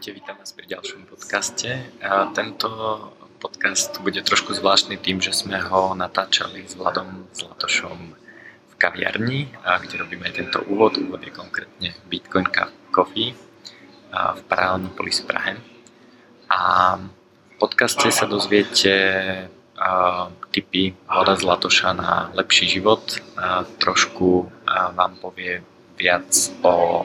Ahojte, vítam vás pri ďalšom podcaste. A tento podcast bude trošku zvláštny tým, že sme ho natáčali s Vladom Zlatošom v kaviarni, a kde robíme aj tento úvod. Úvod je konkrétne Bitcoin Coffee v paralelní polis Prahe. A v podcaste sa dozviete tipy Vlada Zlatoša na lepší život. A trošku vám povie viac o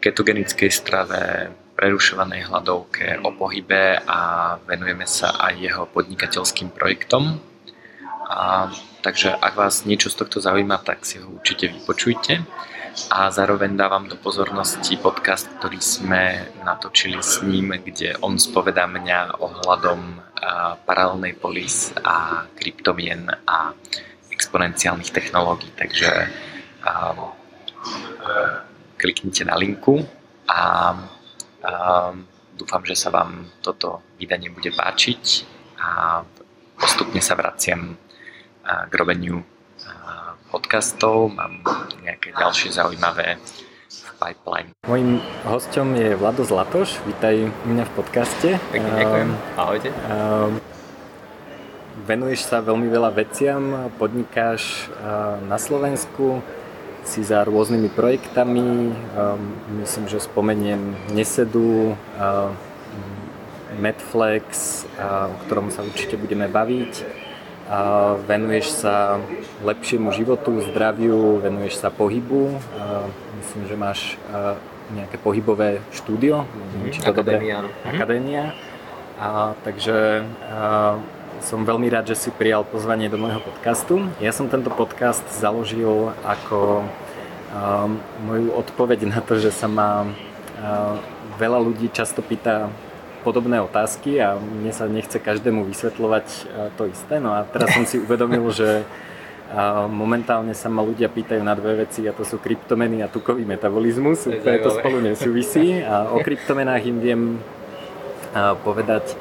ketogenickej strave, prerušovanej hladovke, o pohybe a venujeme sa aj jeho podnikateľským projektom. A, takže ak vás niečo z tohto zaujíma, tak si ho určite vypočujte. A zároveň dávam do pozornosti podcast, ktorý sme natočili s ním, kde on spovedá mňa ohľadom paralelnej polis a kryptomien a exponenciálnych technológií. Takže kliknite na linku a, a dúfam, že sa vám toto vydanie bude páčiť a postupne sa vraciam k robeniu podcastov, mám nejaké ďalšie zaujímavé v pipeline. Mojím hostom je Vlado Zlatoš, vítaj u mňa v podcaste. Pekne ďakujem, ahojte. venuješ sa veľmi veľa veciam, podnikáš na Slovensku, si za rôznymi projektami. Myslím, že spomeniem Nesedu, Netflix, o ktorom sa určite budeme baviť. Venuješ sa lepšiemu životu, zdraviu, venuješ sa pohybu. Myslím, že máš nejaké pohybové štúdio. Mm, akadémia. Dobre? Akadémia. A, takže a, som veľmi rád, že si prijal pozvanie do môjho podcastu. Ja som tento podcast založil ako moju odpoveď na to, že sa ma uh, veľa ľudí často pýta podobné otázky a mne sa nechce každému vysvetľovať uh, to isté. No a teraz som si uvedomil, že a momentálne sa ma ľudia pýtajú na dve veci a to sú kryptomeny a tukový metabolizmus. Úplne to spolu nesúvisí a o kryptomenách im viem povedať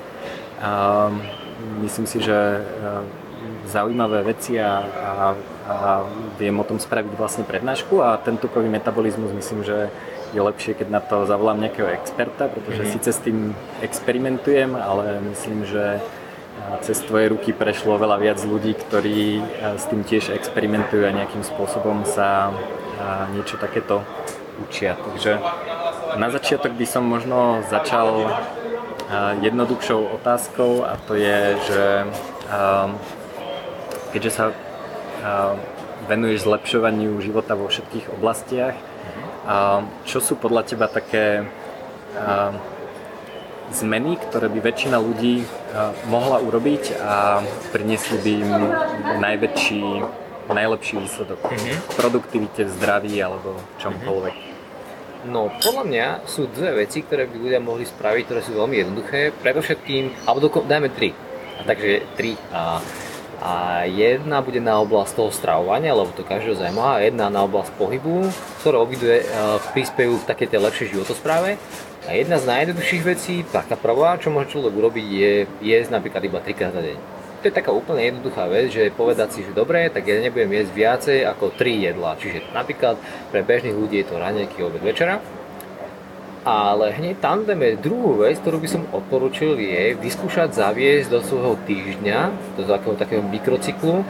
myslím si, že e, zaujímavé veci a, a, a viem o tom spraviť vlastne prednášku a ten tukový metabolizmus myslím, že je lepšie, keď na to zavolám nejakého experta, pretože mm-hmm. síce s tým experimentujem, ale myslím, že cez tvoje ruky prešlo veľa viac ľudí, ktorí s tým tiež experimentujú a nejakým spôsobom sa niečo takéto učia. Takže na začiatok by som možno začal jednoduchšou otázkou a to je, že keďže sa venuješ zlepšovaniu života vo všetkých oblastiach, čo sú podľa teba také zmeny, ktoré by väčšina ľudí mohla urobiť a priniesli by im najväčší, najlepší výsledok v produktivite, v zdraví alebo čomkoľvek. No, podľa mňa sú dve veci, ktoré by ľudia mohli spraviť, ktoré sú veľmi jednoduché. Predovšetkým, alebo dajme tri. A takže tri. A, a jedna bude na oblasť toho stravovania, lebo to každého zaujíma, a jedna na oblasť pohybu, ktoré obidve uh, prispejú v takej tej lepšej životospráve. A jedna z najjednoduchších vecí, taká prvá, čo môže človek urobiť, je jesť napríklad iba trikrát za deň to je taká úplne jednoduchá vec, že povedať si, že dobre, tak ja nebudem jesť viacej ako 3 jedlá. Čiže napríklad pre bežných ľudí je to raňajky, obed, večera. Ale hneď tam dáme druhú vec, ktorú by som odporučil, je vyskúšať zaviesť do svojho týždňa, do takého, takého mikrocyklu,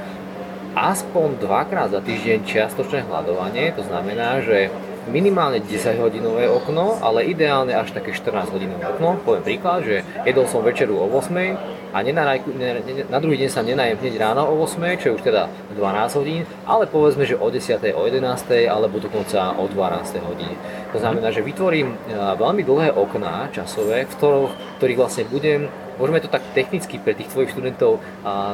aspoň dvakrát za týždeň čiastočné hľadovanie. To znamená, že minimálne 10 hodinové okno, ale ideálne až také 14 hodinové okno. Poviem príklad, že jedol som večeru o 8 a nenarajku, ne, ne, na druhý deň sa nenajem hneď ráno o 8, čo je už teda 12 hodín, ale povedzme, že o 10, o 11 alebo dokonca o 12 hodine. To znamená, že vytvorím e, veľmi dlhé okná časové, v ktorých, ktorých vlastne budem, môžeme to tak technicky pre tých tvojich študentov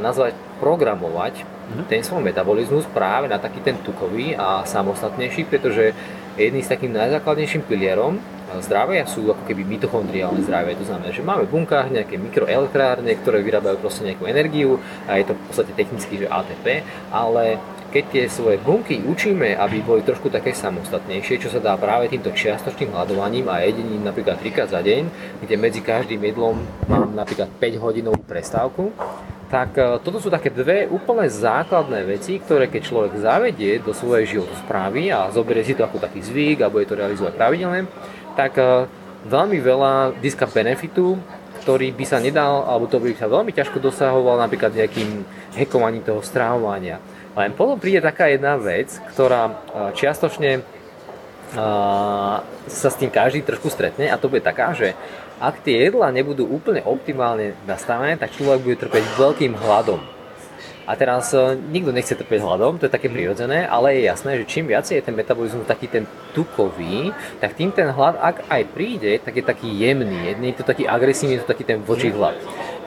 nazvať programovať mm-hmm. ten svoj metabolizmus práve na taký ten tukový a samostatnejší, pretože jedným z takým najzákladnejším pilierom zdravia sú ako keby mitochondriálne zdravie. To znamená, že máme v bunkách nejaké mikroelektrárne, ktoré vyrábajú proste nejakú energiu a je to v podstate technicky, že ATP, ale keď tie svoje bunky učíme, aby boli trošku také samostatnejšie, čo sa dá práve týmto čiastočným hľadovaním a jedením napríklad 3 krát za deň, kde medzi každým jedlom mám napríklad 5 hodinovú prestávku, tak e, toto sú také dve úplne základné veci, ktoré keď človek zavedie do svojej životosprávy a zoberie si to ako taký zvyk a bude to realizovať pravidelne, tak uh, veľmi veľa získa benefitu, ktorý by sa nedal, alebo to by sa veľmi ťažko dosahoval napríklad nejakým hekovaním toho strávovania. Len potom príde taká jedna vec, ktorá čiastočne sa s tým každý trošku stretne a to bude taká, že ak tie jedlá nebudú úplne optimálne nastavené, tak človek bude trpeť veľkým hladom. A teraz uh, nikto nechce trpeť hladom, to je také prirodzené, ale je jasné, že čím viac je ten metabolizmus taký ten tukový, tak tým ten hlad, ak aj príde, tak je taký jemný, nie je to taký agresívny, je to taký ten vočí hlad.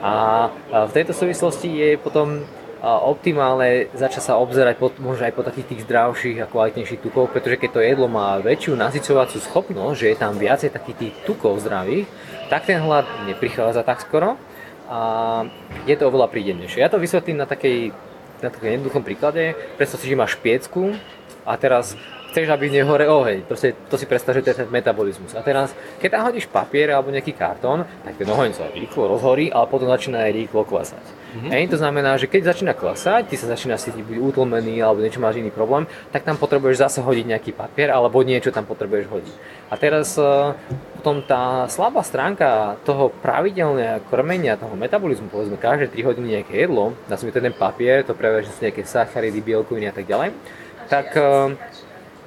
A v tejto súvislosti je potom optimálne začať sa obzerať po, možno aj po takých tých zdravších a kvalitnejších tukov, pretože keď to jedlo má väčšiu nasycovacú schopnosť, že je tam viacej takých tých tukov zdravých, tak ten hlad neprichádza tak skoro a je to oveľa príjemnejšie. Ja to vysvetlím na takej na takom jednoduchom príklade. Predstav si, že máš piecku a teraz chceš, aby nehore oheň. Proste to si predstav, že to je ten metabolizmus. A teraz, keď tam hodíš papier alebo nejaký kartón, tak ten oheň sa rýchlo rozhorí, ale potom začína aj rýchlo kvasať. Mm-hmm. Hej, to znamená, že keď začína klasať, ty sa začína cítiť byť utlmený alebo niečo máš iný problém, tak tam potrebuješ zase hodiť nejaký papier alebo niečo tam potrebuješ hodiť. A teraz uh, potom tá slabá stránka toho pravidelného krmenia, toho metabolizmu, povedzme každé 3 hodiny nejaké jedlo, na to ten papier, to prevažne sú nejaké sacharidy, bielkoviny a tak ďalej, tak uh,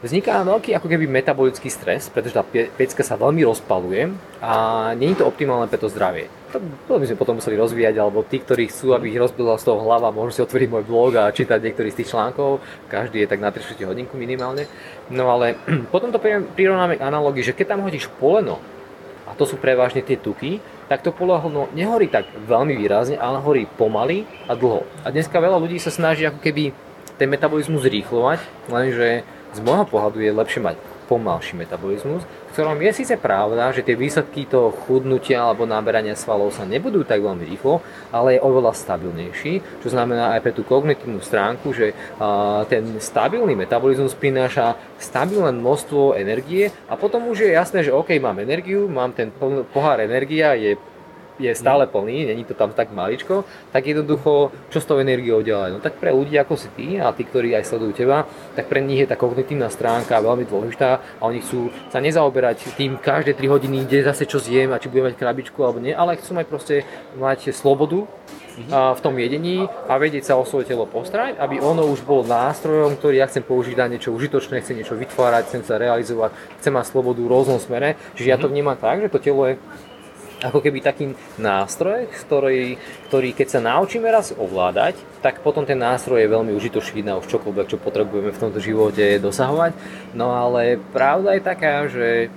vzniká veľký ako keby metabolický stres, pretože tá pecka sa veľmi rozpaluje a nie je to optimálne pre to zdravie. To, by sme potom museli rozvíjať, alebo tí, ktorí chcú, aby ich rozbila z toho hlava, môžu si otvoriť môj blog a čítať niektorý z tých článkov, každý je tak na 3 hodinku minimálne. No ale potom to prirovnáme k analógii, že keď tam hodíš poleno, a to sú prevažne tie tuky, tak to poleno nehorí tak veľmi výrazne, ale horí pomaly a dlho. A dneska veľa ľudí sa snaží ako keby ten metabolizmus zrýchlovať, lenže z môjho pohľadu je lepšie mať pomalší metabolizmus, v ktorom je síce pravda, že tie výsledky toho chudnutia alebo naberania svalov sa nebudú tak veľmi rýchlo, ale je oveľa stabilnejší, čo znamená aj pre tú kognitívnu stránku, že ten stabilný metabolizmus prináša stabilné množstvo energie a potom už je jasné, že OK, mám energiu, mám ten pohár energia, je je stále plný, není to tam tak maličko, tak jednoducho, čo s tou energiou ďalej? No tak pre ľudí ako si ty a tí, ktorí aj sledujú teba, tak pre nich je tá kognitívna stránka veľmi dôležitá a oni chcú sa nezaoberať tým každé 3 hodiny, kde zase čo zjem a či budem mať krabičku alebo nie, ale chcú mať proste mať slobodu v tom jedení a vedieť sa o svoje telo postarať, aby ono už bolo nástrojom, ktorý ja chcem použiť na niečo užitočné, chcem niečo vytvárať, chcem sa realizovať, chcem mať slobodu v rôznom smere. Čiže ja to mhm. vnímam tak, že to telo je ako keby taký nástroj, ktorý, ktorý keď sa naučíme raz ovládať, tak potom ten nástroj je veľmi užitočný na už čokoľvek, čo potrebujeme v tomto živote dosahovať. No ale pravda je taká, že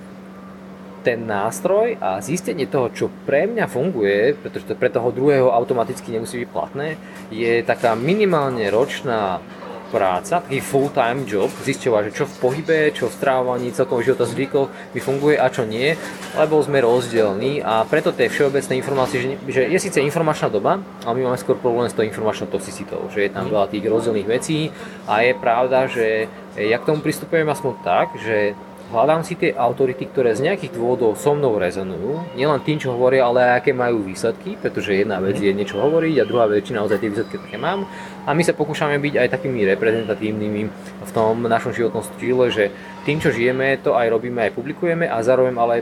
ten nástroj a zistenie toho, čo pre mňa funguje, pretože to pre toho druhého automaticky nemusí byť platné, je taká minimálne ročná práca, taký full-time job, zisťovať, že čo v pohybe, čo v strávovaní, celkom života zvykoch mi funguje a čo nie, lebo sme rozdielní a preto tie všeobecné informácie, že, že je síce informačná doba, ale my máme skôr problém s tou informačnou toxicitou, že je tam veľa tých rozdielných vecí a je pravda, že ja k tomu pristupujem aspoň tak, že hľadám si tie autority, ktoré z nejakých dôvodov so mnou rezonujú, nielen tým, čo hovoria, ale aj aké majú výsledky, pretože jedna vec je niečo hovoriť a druhá vec, či naozaj tie výsledky také mám. A my sa pokúšame byť aj takými reprezentatívnymi v tom našom životnom štýle, že tým, čo žijeme, to aj robíme, aj publikujeme a zároveň ale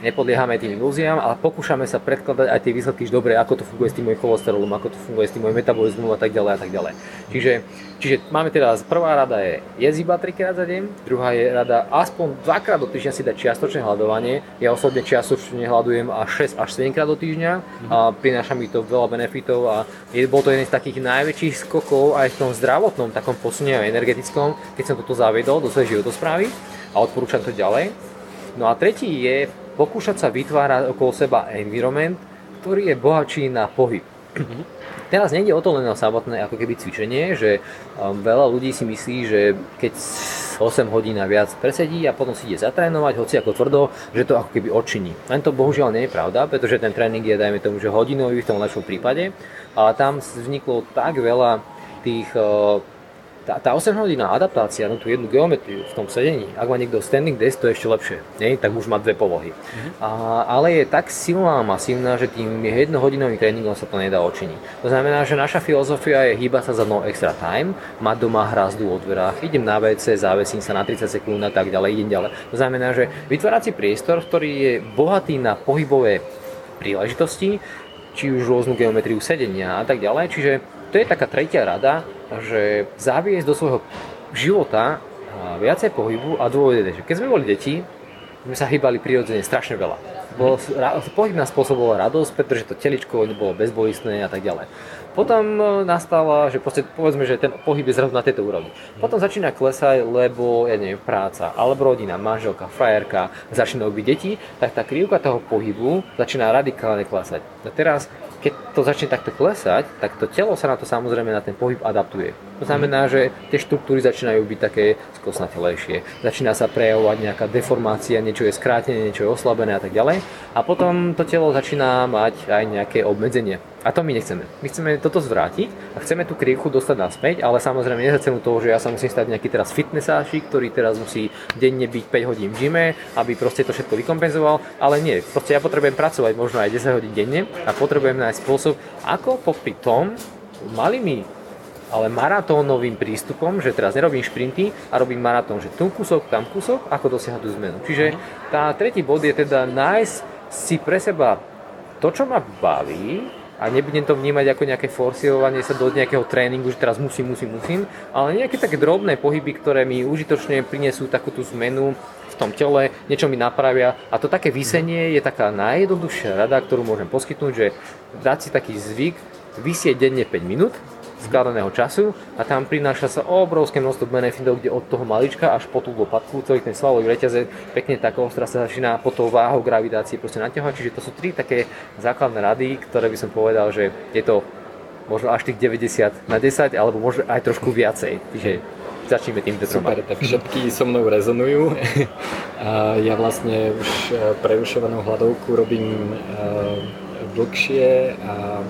nepodliehame tým ilúziám, ale pokúšame sa predkladať aj tie výsledky, že dobre, ako to funguje s tým môjim cholesterolom, ako to funguje s tým môjim metabolizmom a tak ďalej a tak ďalej. Čiže, čiže máme teda, prvá rada je jesť iba 3 krát za deň, druhá je rada aspoň 2 krát do týždňa si dať čiastočné hľadovanie. Ja osobne čiastočne hľadujem až 6 až 7 krát do týždňa a prináša mi to veľa benefitov a je, bol to jeden z takých najväčších skokov aj v tom zdravotnom takom posune energetickom, keď som toto zaviedol do svojej životosprávy a odporúčam to ďalej. No a tretí je pokúšať sa vytvárať okolo seba environment, ktorý je bohatší na pohyb. Teraz nejde o to len o samotné ako keby cvičenie, že um, veľa ľudí si myslí, že keď 8 hodín a viac presedí a potom si ide zatrénovať, hoci ako tvrdo, že to ako keby odčiní. Len to bohužiaľ nie je pravda, pretože ten tréning je, dajme tomu, že hodinový v tom lepšom prípade, ale tam vzniklo tak veľa tých uh, tá, tá 8 hodinová adaptácia na tú jednu geometriu v tom sedení, ak má niekto standing desk, to je ešte lepšie, nie? tak už má dve polohy. Mm-hmm. A, ale je tak silná a masívna, že tým jednohodinovým tréningom sa to nedá očiniť. To znamená, že naša filozofia je hýbať sa za no extra time, mať doma hrazdu o dverách, idem na WC, závesím sa na 30 sekúnd a tak ďalej, idem ďalej. To znamená, že vytvárať si priestor, ktorý je bohatý na pohybové príležitosti, či už rôznu geometriu sedenia a tak ďalej. Čiže to je taká tretia rada, že zaviesť do svojho života viacej pohybu a dôvod je, že keď sme boli deti, sme sa hýbali prirodzene strašne veľa. Bolo, pohyb nás spôsoboval radosť, pretože to teličko bolo bezbolistné a tak ďalej. Potom e, nastala, že proste, povedzme, že ten pohyb je zrovna na tejto úrovni. Potom začína klesať, lebo, ja neviem, práca, alebo rodina, manželka, frajerka, začínajú byť deti, tak tá krivka toho pohybu začína radikálne klesať. A teraz keď to začne takto klesať, tak to telo sa na to samozrejme na ten pohyb adaptuje. To znamená, že tie štruktúry začínajú byť také skosnatelejšie. Začína sa prejavovať nejaká deformácia, niečo je skrátené, niečo je oslabené a tak ďalej. A potom to telo začína mať aj nejaké obmedzenie. A to my nechceme. My chceme toto zvrátiť a chceme tú krivku dostať naspäť, ale samozrejme nie za cenu toho, že ja sa musím stať nejaký teraz fitnessášik, ktorý teraz musí denne byť 5 hodín v gyme, aby proste to všetko vykompenzoval, ale nie. Proste ja potrebujem pracovať možno aj 10 hodín denne a potrebujem nájsť spôsob, ako popri tom malými ale maratónovým prístupom, že teraz nerobím šprinty a robím maratón, že tu kúsok, tam kúsok, ako dosiahnuť tú zmenu. Čiže tá tretí bod je teda nájsť si pre seba to, čo ma baví, a nebudem to vnímať ako nejaké forsiovanie sa do nejakého tréningu, že teraz musím, musím, musím, ale nejaké také drobné pohyby, ktoré mi užitočne prinesú takú tú zmenu v tom tele, niečo mi napravia. A to také vysenie je taká najjednoduchšia rada, ktorú môžem poskytnúť, že dať si taký zvyk, vysieť denne 5 minút, skladaného času a tam prináša sa obrovské množstvo benefitov, kde od toho malička až po tú lopatku, celý ten svalový reťazec pekne tak ostra sa začína po tou váhou gravitácie proste naťahovať. Čiže to sú tri také základné rady, ktoré by som povedal, že je to možno až tých 90 na 10, alebo možno aj trošku viacej. Čiže začneme týmto troma. Super, tak všetky so mnou rezonujú. Ja vlastne už e, preušovanú hľadovku robím e, dlhšie a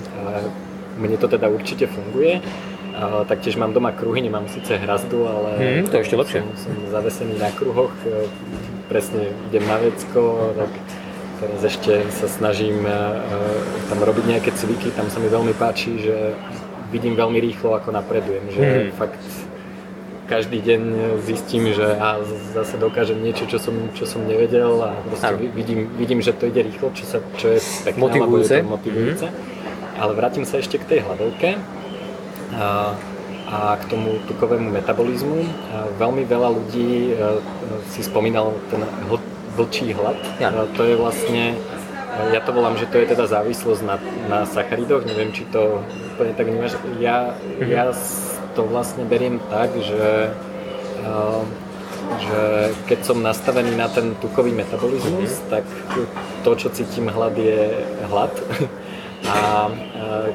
mne to teda určite funguje. A, taktiež mám doma kruhy, nemám síce hrazdu, ale hmm, to je ešte lepšie. Som, som zavesený na kruhoch, e, presne idem na vecko, tak teraz ešte sa snažím uh, tam robiť nejaké cviky, tam sa mi veľmi páči, že vidím veľmi rýchlo, ako napredujem, že hmm. fakt každý deň zistím, že a zase dokážem niečo, čo som, čo som nevedel a proste vidím, vidím, že to ide rýchlo, čo, sa, čo je pekné, motivujúce. Je to motivujúce. Hmm. Ale vrátim sa ešte k tej hladovke a, a k tomu tukovému metabolizmu. Veľmi veľa ľudí a, e, si spomínal ten vlčí hlad. Ja. To je vlastne, ja to volám, že to je teda závislosť na, na sacharidoch. Neviem, či to úplne tak nemáš. Ja, mm-hmm. ja to vlastne beriem tak, že a, že keď som nastavený na ten tukový metabolizmus, mm-hmm. tak to, čo cítim hlad, je hlad. A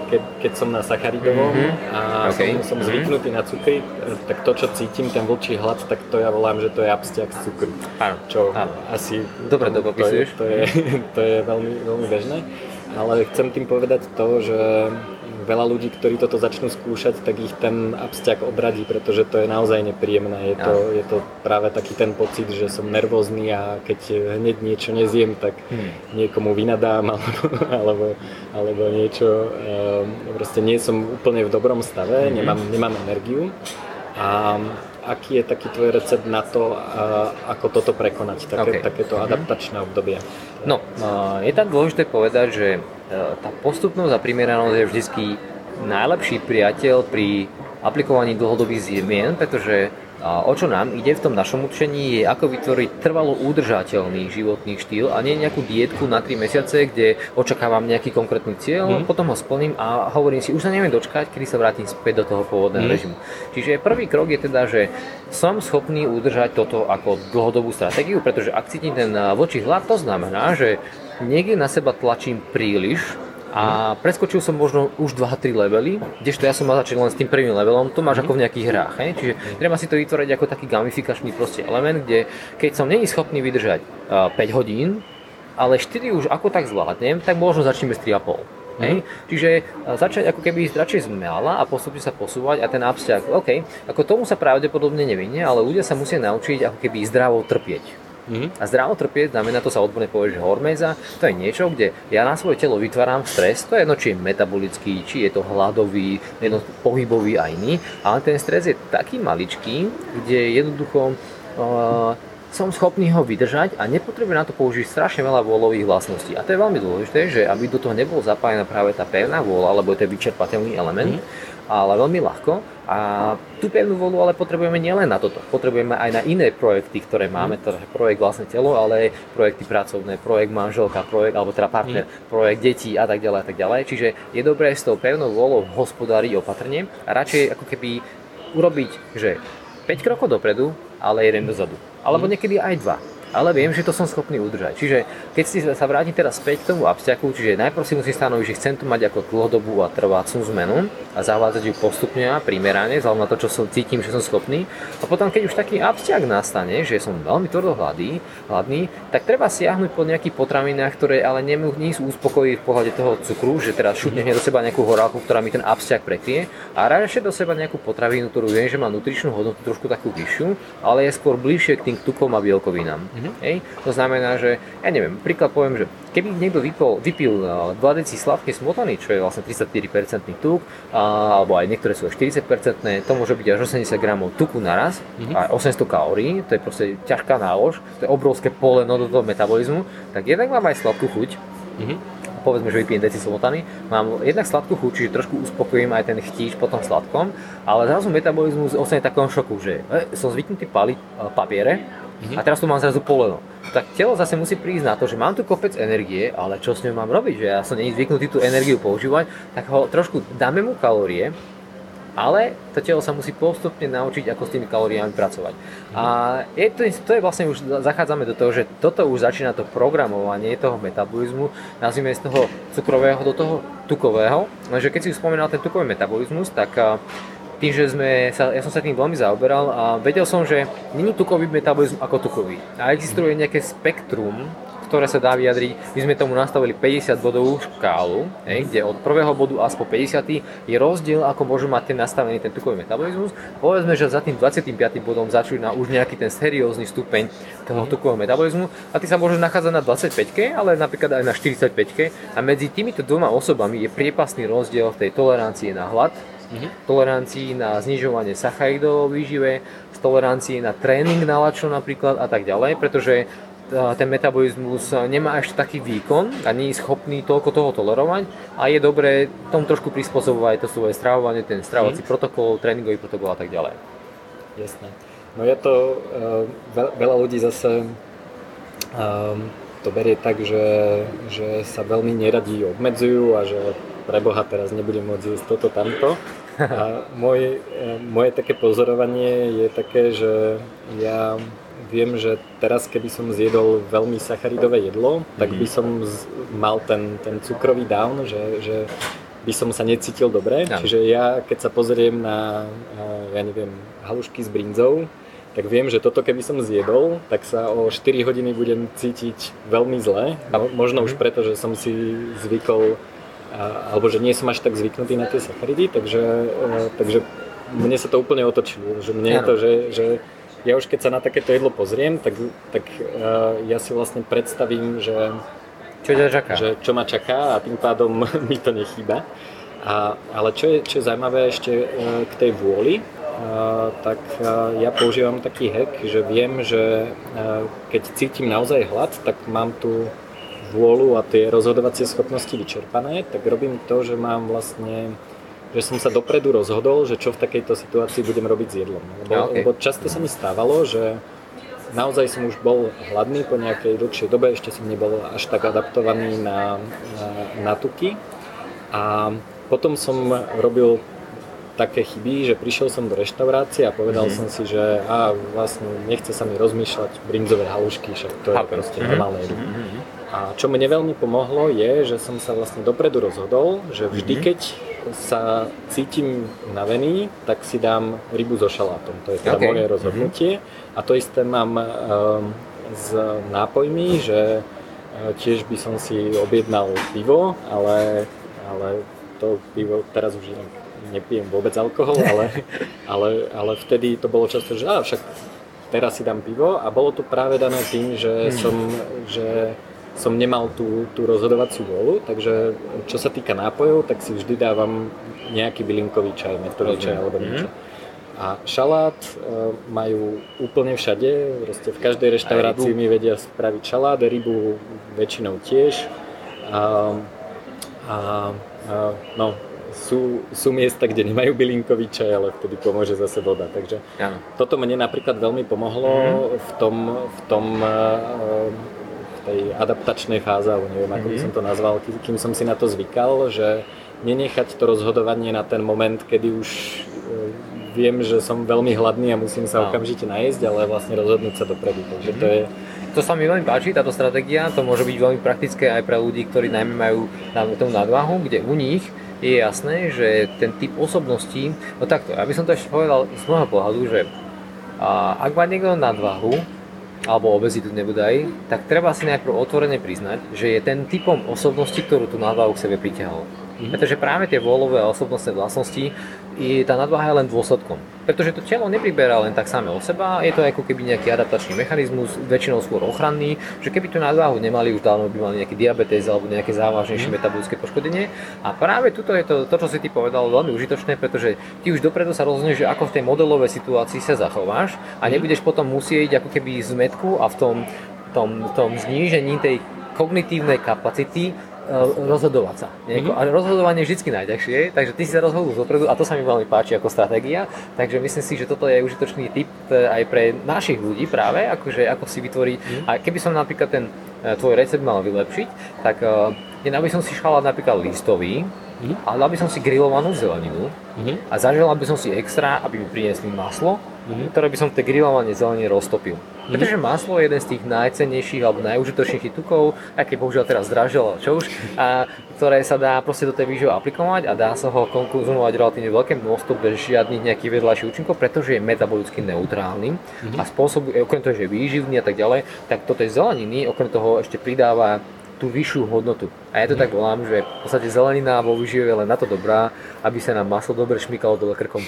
keď, keď som na sacharidovom mm-hmm. a okay. som, som mhm. zvyknutý mm-hmm. na cukry, tak to, čo cítim, ten vlčí hlad, tak to ja volám, že to je abstiak z cukru. Áno. Čo Áno. asi... Dobre to popisuješ. To je, to je, to je veľmi, veľmi bežné. Ale chcem tým povedať to, že veľa ľudí, ktorí toto začnú skúšať, tak ich ten abstiak odradí, pretože to je naozaj nepríjemné. Je to, je to práve taký ten pocit, že som nervózny a keď hneď niečo nezjem, tak hmm. niekomu vynadám alebo, alebo, alebo niečo. Um, proste nie som úplne v dobrom stave, hmm. nemám, nemám energiu. A aký je taký tvoj recept na to, ako toto prekonať, také, okay. takéto mhm. adaptačné obdobie? No, je tam dôležité povedať, že tá postupnosť a primeranosť je vždy najlepší priateľ pri aplikovaní dlhodobých zmien, pretože o čo nám ide v tom našom učení je ako vytvoriť trvalo udržateľný životný štýl a nie nejakú dietku na 3 mesiace, kde očakávam nejaký konkrétny cieľ, mm. potom ho splním a hovorím si, už sa neviem dočkať, kedy sa vrátim späť do toho pôvodného mm. režimu. Čiže prvý krok je teda, že som schopný udržať toto ako dlhodobú stratégiu, pretože ak cítim ten voči hlad, to znamená, že niekde na seba tlačím príliš a preskočil som možno už 2-3 levely, kdežto ja som mal začať len s tým prvým levelom, to máš mm. ako v nejakých hrách. Hej? Čiže treba si to vytvoriť ako taký gamifikačný proste element, kde keď som není schopný vydržať uh, 5 hodín, ale 4 už ako tak zvládnem, tak možno začneme s 3,5. Hej? Čiže e, začať ako keby radšej z mála a postupne sa posúvať a ten absťah, OK, ako tomu sa pravdepodobne nevinie, ale ľudia sa musia naučiť ako keby zdravo trpieť. Mm-hmm. A zdravo trpieť znamená, to sa odborne povie, že horméza, to je niečo, kde ja na svoje telo vytváram stres, to je jedno, či je metabolický, či je to hladový, jedno pohybový a iný, ale ten stres je taký maličký, kde jednoducho uh, som schopný ho vydržať a nepotrebujem na to použiť strašne veľa vôľových vlastností. A to je veľmi dôležité, že aby do toho nebol zapájená práve tá pevná vôľa, alebo to je vyčerpateľný element, mm ale veľmi ľahko. A tú pevnú volu ale potrebujeme nielen na toto. Potrebujeme aj na iné projekty, ktoré máme, teda projekt vlastne telo, ale aj projekty pracovné, projekt manželka, projekt, alebo teda partner, mm. projekt detí a tak ďalej a tak ďalej. Čiže je dobré s tou pevnou volou hospodáriť opatrne a radšej ako keby urobiť, že 5 krokov dopredu, ale jeden dozadu. Alebo mhm. niekedy aj dva ale viem, že to som schopný udržať. Čiže keď si sa vrátim teraz späť k tomu abstiaku, čiže najprv si musím stanoviť, že chcem to mať ako dlhodobú a trvácnú zmenu a zavádzať ju postupne a primerane, vzhľadom na to, čo som cítim, že som schopný. A potom, keď už taký abstiak nastane, že som veľmi tvrdo hladný, tak treba siahnuť po nejakých potravinách, ktoré ale nie sú uspokojivé v pohľade toho cukru, že teraz šutne do seba nejakú horálku, ktorá mi ten abstiak prekrie a radšej do seba nejakú potravinu, ktorú viem, že má nutričnú hodnotu trošku takú vyššiu, ale je skôr bližšie k tým tukom a bielkovinám. Mm-hmm. Mm-hmm. Hej? To znamená, že, ja neviem, príklad poviem, že keby niekto vypil, vypil 2 deci sladkej smotany, čo je vlastne 34% tuk, a, alebo aj niektoré sú 40%, to môže byť až 80 gramov tuku naraz mm-hmm. a 800 kalórií, to je proste ťažká nálož, to je obrovské poleno do toho metabolizmu, tak jednak mám aj sladkú chuť, mm-hmm povedzme, že vypijem deci smotany, mám jednak sladkú chuť, čiže trošku uspokojím aj ten chtíč po tom sladkom, ale zrazu metabolizmus ostane takom šoku, že e, som zvyknutý paliť e, papiere, Mm-hmm. A teraz tu mám zrazu poleno. Tak telo zase musí prísť na to, že mám tu kopec energie, ale čo s ňou mám robiť? Že ja som není zvyknutý tú energiu používať, tak ho trošku dáme mu kalórie, ale to telo sa musí postupne naučiť, ako s tými kalóriami pracovať. A je to, to je vlastne už, zachádzame do toho, že toto už začína to programovanie toho metabolizmu, nazvime z toho cukrového do toho tukového. Lenže keď si spomínal ten tukový metabolizmus, tak tým, že sme sa, ja som sa tým veľmi zaoberal a vedel som, že není tukový metabolizmus ako tukový. A existuje nejaké spektrum, ktoré sa dá vyjadriť. My sme tomu nastavili 50 bodovú škálu, hej, kde od prvého bodu až po 50 je rozdiel, ako môžu mať ten nastavený ten tukový metabolizmus. Povedzme, že za tým 25. bodom začína už nejaký ten seriózny stupeň toho tukového metabolizmu a ty sa môžeš nachádzať na 25, ale napríklad aj na 45 a medzi týmito dvoma osobami je priepasný rozdiel v tej tolerancii na hlad mm-hmm. tolerancii na znižovanie sacharidov v výžive, z tolerancii na tréning na lačo napríklad a tak ďalej, pretože ten metabolizmus nemá až taký výkon a nie je schopný toľko toho tolerovať a je dobré tomu trošku prispôsobovať to svoje stravovanie, ten stravovací mm. protokol, tréningový protokol a tak ďalej. Jasné. No je to, uh, veľa ľudí zase um, to berie tak, že, že sa veľmi neradí obmedzujú a že pre Boha teraz nebudem môcť jesť toto, tamto. A môj, e, moje také pozorovanie je také, že ja viem, že teraz keby som zjedol veľmi sacharidové jedlo, tak by mhm. som z, mal ten, ten cukrový down, že, že by som sa necítil dobre. Ja. Čiže ja keď sa pozriem na, ja neviem, halušky s brinzou, tak viem, že toto keby som zjedol, tak sa o 4 hodiny budem cítiť veľmi zle. Možno už mhm. preto, že som si zvykol alebo že nie som až tak zvyknutý na tie sacharidy, takže, e, takže mne sa to úplne otočilo. Že mne je to, že, že ja už keď sa na takéto jedlo pozriem, tak, tak uh, ja si vlastne predstavím, že čo ťa čaká. Že čo ma čaká a tým pádom mi to nechýba. A, ale čo je, čo je zaujímavé ešte uh, k tej vôli, tak ja používam taký hack, že viem, že keď cítim naozaj hlad, tak mám tu vôľu a tie rozhodovacie schopnosti vyčerpané, tak robím to, že mám vlastne že som sa dopredu rozhodol, že čo v takejto situácii budem robiť s jedlom. Lebo, okay. lebo často sa mi stávalo, že naozaj som už bol hladný po nejakej dlhšej dobe, ešte som nebol až tak adaptovaný na, na, na tuky. A potom som robil také chyby, že prišiel som do reštaurácie a povedal mm-hmm. som si, že a vlastne nechce sa mi rozmýšľať brinzové halušky, však to je proste normálne mm-hmm. A čo mne veľmi pomohlo je, že som sa vlastne dopredu rozhodol, že vždy, mm-hmm. keď sa cítim unavený, tak si dám rybu so šalátom. To je teda okay. moje rozhodnutie. Mm-hmm. A to isté mám um, s nápojmi, že uh, tiež by som si objednal pivo, ale ale to pivo teraz už nepijem vôbec alkohol, ale, ale, ale vtedy to bolo často, že á, však teraz si dám pivo a bolo to práve dané tým, že hmm. som, že som nemal tú, tú rozhodovaciu vôľu, takže čo sa týka nápojov, tak si vždy dávam nejaký bylinkový čaj, metový čaj alebo niečo. Mm. A šalát uh, majú úplne všade, proste v každej reštaurácii mi vedia spraviť šalát, rybu väčšinou tiež. A, a, a no, sú, sú miesta, kde nemajú bylinkový čaj, ale vtedy pomôže zase voda. Takže ano. toto mne napríklad veľmi pomohlo mm-hmm. v tom, v tom uh, tej adaptačnej fáze, alebo neviem, ako by som to nazval, kým som si na to zvykal, že nenechať to rozhodovanie na ten moment, kedy už uh, viem, že som veľmi hladný a musím sa no. okamžite najesť, ale vlastne rozhodnúť sa dopredu. Takže to je... To sa mi veľmi páči, táto stratégia, to môže byť veľmi praktické aj pre ľudí, ktorí najmä majú tú nadváhu, kde u nich je jasné, že ten typ osobností, no takto, aby som to ešte povedal z môjho pohľadu, že a, ak má niekto nadvahu, alebo obezitu nebudaj, tak treba si najprv otvorene priznať, že je ten typom osobnosti, ktorú tú nadvahu k sebe pritiahol. Mm-hmm. Pretože práve tie vôľové a osobnostné vlastnosti i tá nadváha je len dôsledkom. Pretože to telo nepriberá len tak samé o seba, je to ako keby nejaký adaptačný mechanizmus, väčšinou skôr ochranný, že keby tú nadváhu nemali, už dávno by mali nejaký diabetes alebo nejaké závažnejšie mm. metabolické poškodenie. A práve tuto je to, to, čo si ty povedal, veľmi užitočné, pretože ty už dopredu sa rozhodneš, že ako v tej modelovej situácii sa zachováš a mhm. nebudeš potom musieť ako keby zmetku a v tom, tom, tom znížení tej kognitívnej kapacity rozhodovať sa. Mm-hmm. A rozhodovanie je vždy najťažšie, takže ty si sa rozhodol zopredu a to sa mi veľmi páči ako stratégia, takže myslím si, že toto je užitočný tip eh, aj pre našich ľudí práve, akože ako si vytvoriť. Mm-hmm. A keby som napríklad ten eh, tvoj recept mal vylepšiť, tak uh, by som si šalát napríklad listový, mm-hmm. ale dal by som si grillovanú zeleninu mm-hmm. a zaželal by som si extra, aby mi priniesli maslo, mm-hmm. ktoré by som v tej grillovanej zelenine roztopil. Mm-hmm. Pretože maslo je jeden z tých najcennejších alebo najúžitočnejších tukov, keď bohužiaľ teraz zdražil, čo už, a ktoré sa dá proste do tej výživy aplikovať a dá sa ho konzumovať relatívne veľké množstvo bez žiadnych nejakých vedľajších účinkov, pretože je metabolicky neutrálny mm-hmm. a spôsobuje, okrem toho, že je výživný a tak ďalej, tak toto je zeleniny, okrem toho ešte pridáva tú vyššiu hodnotu. A ja to tak volám, že v podstate zelenina vo výžive je len na to dobrá, aby sa nám maslo dobre šmykalo dole krkom.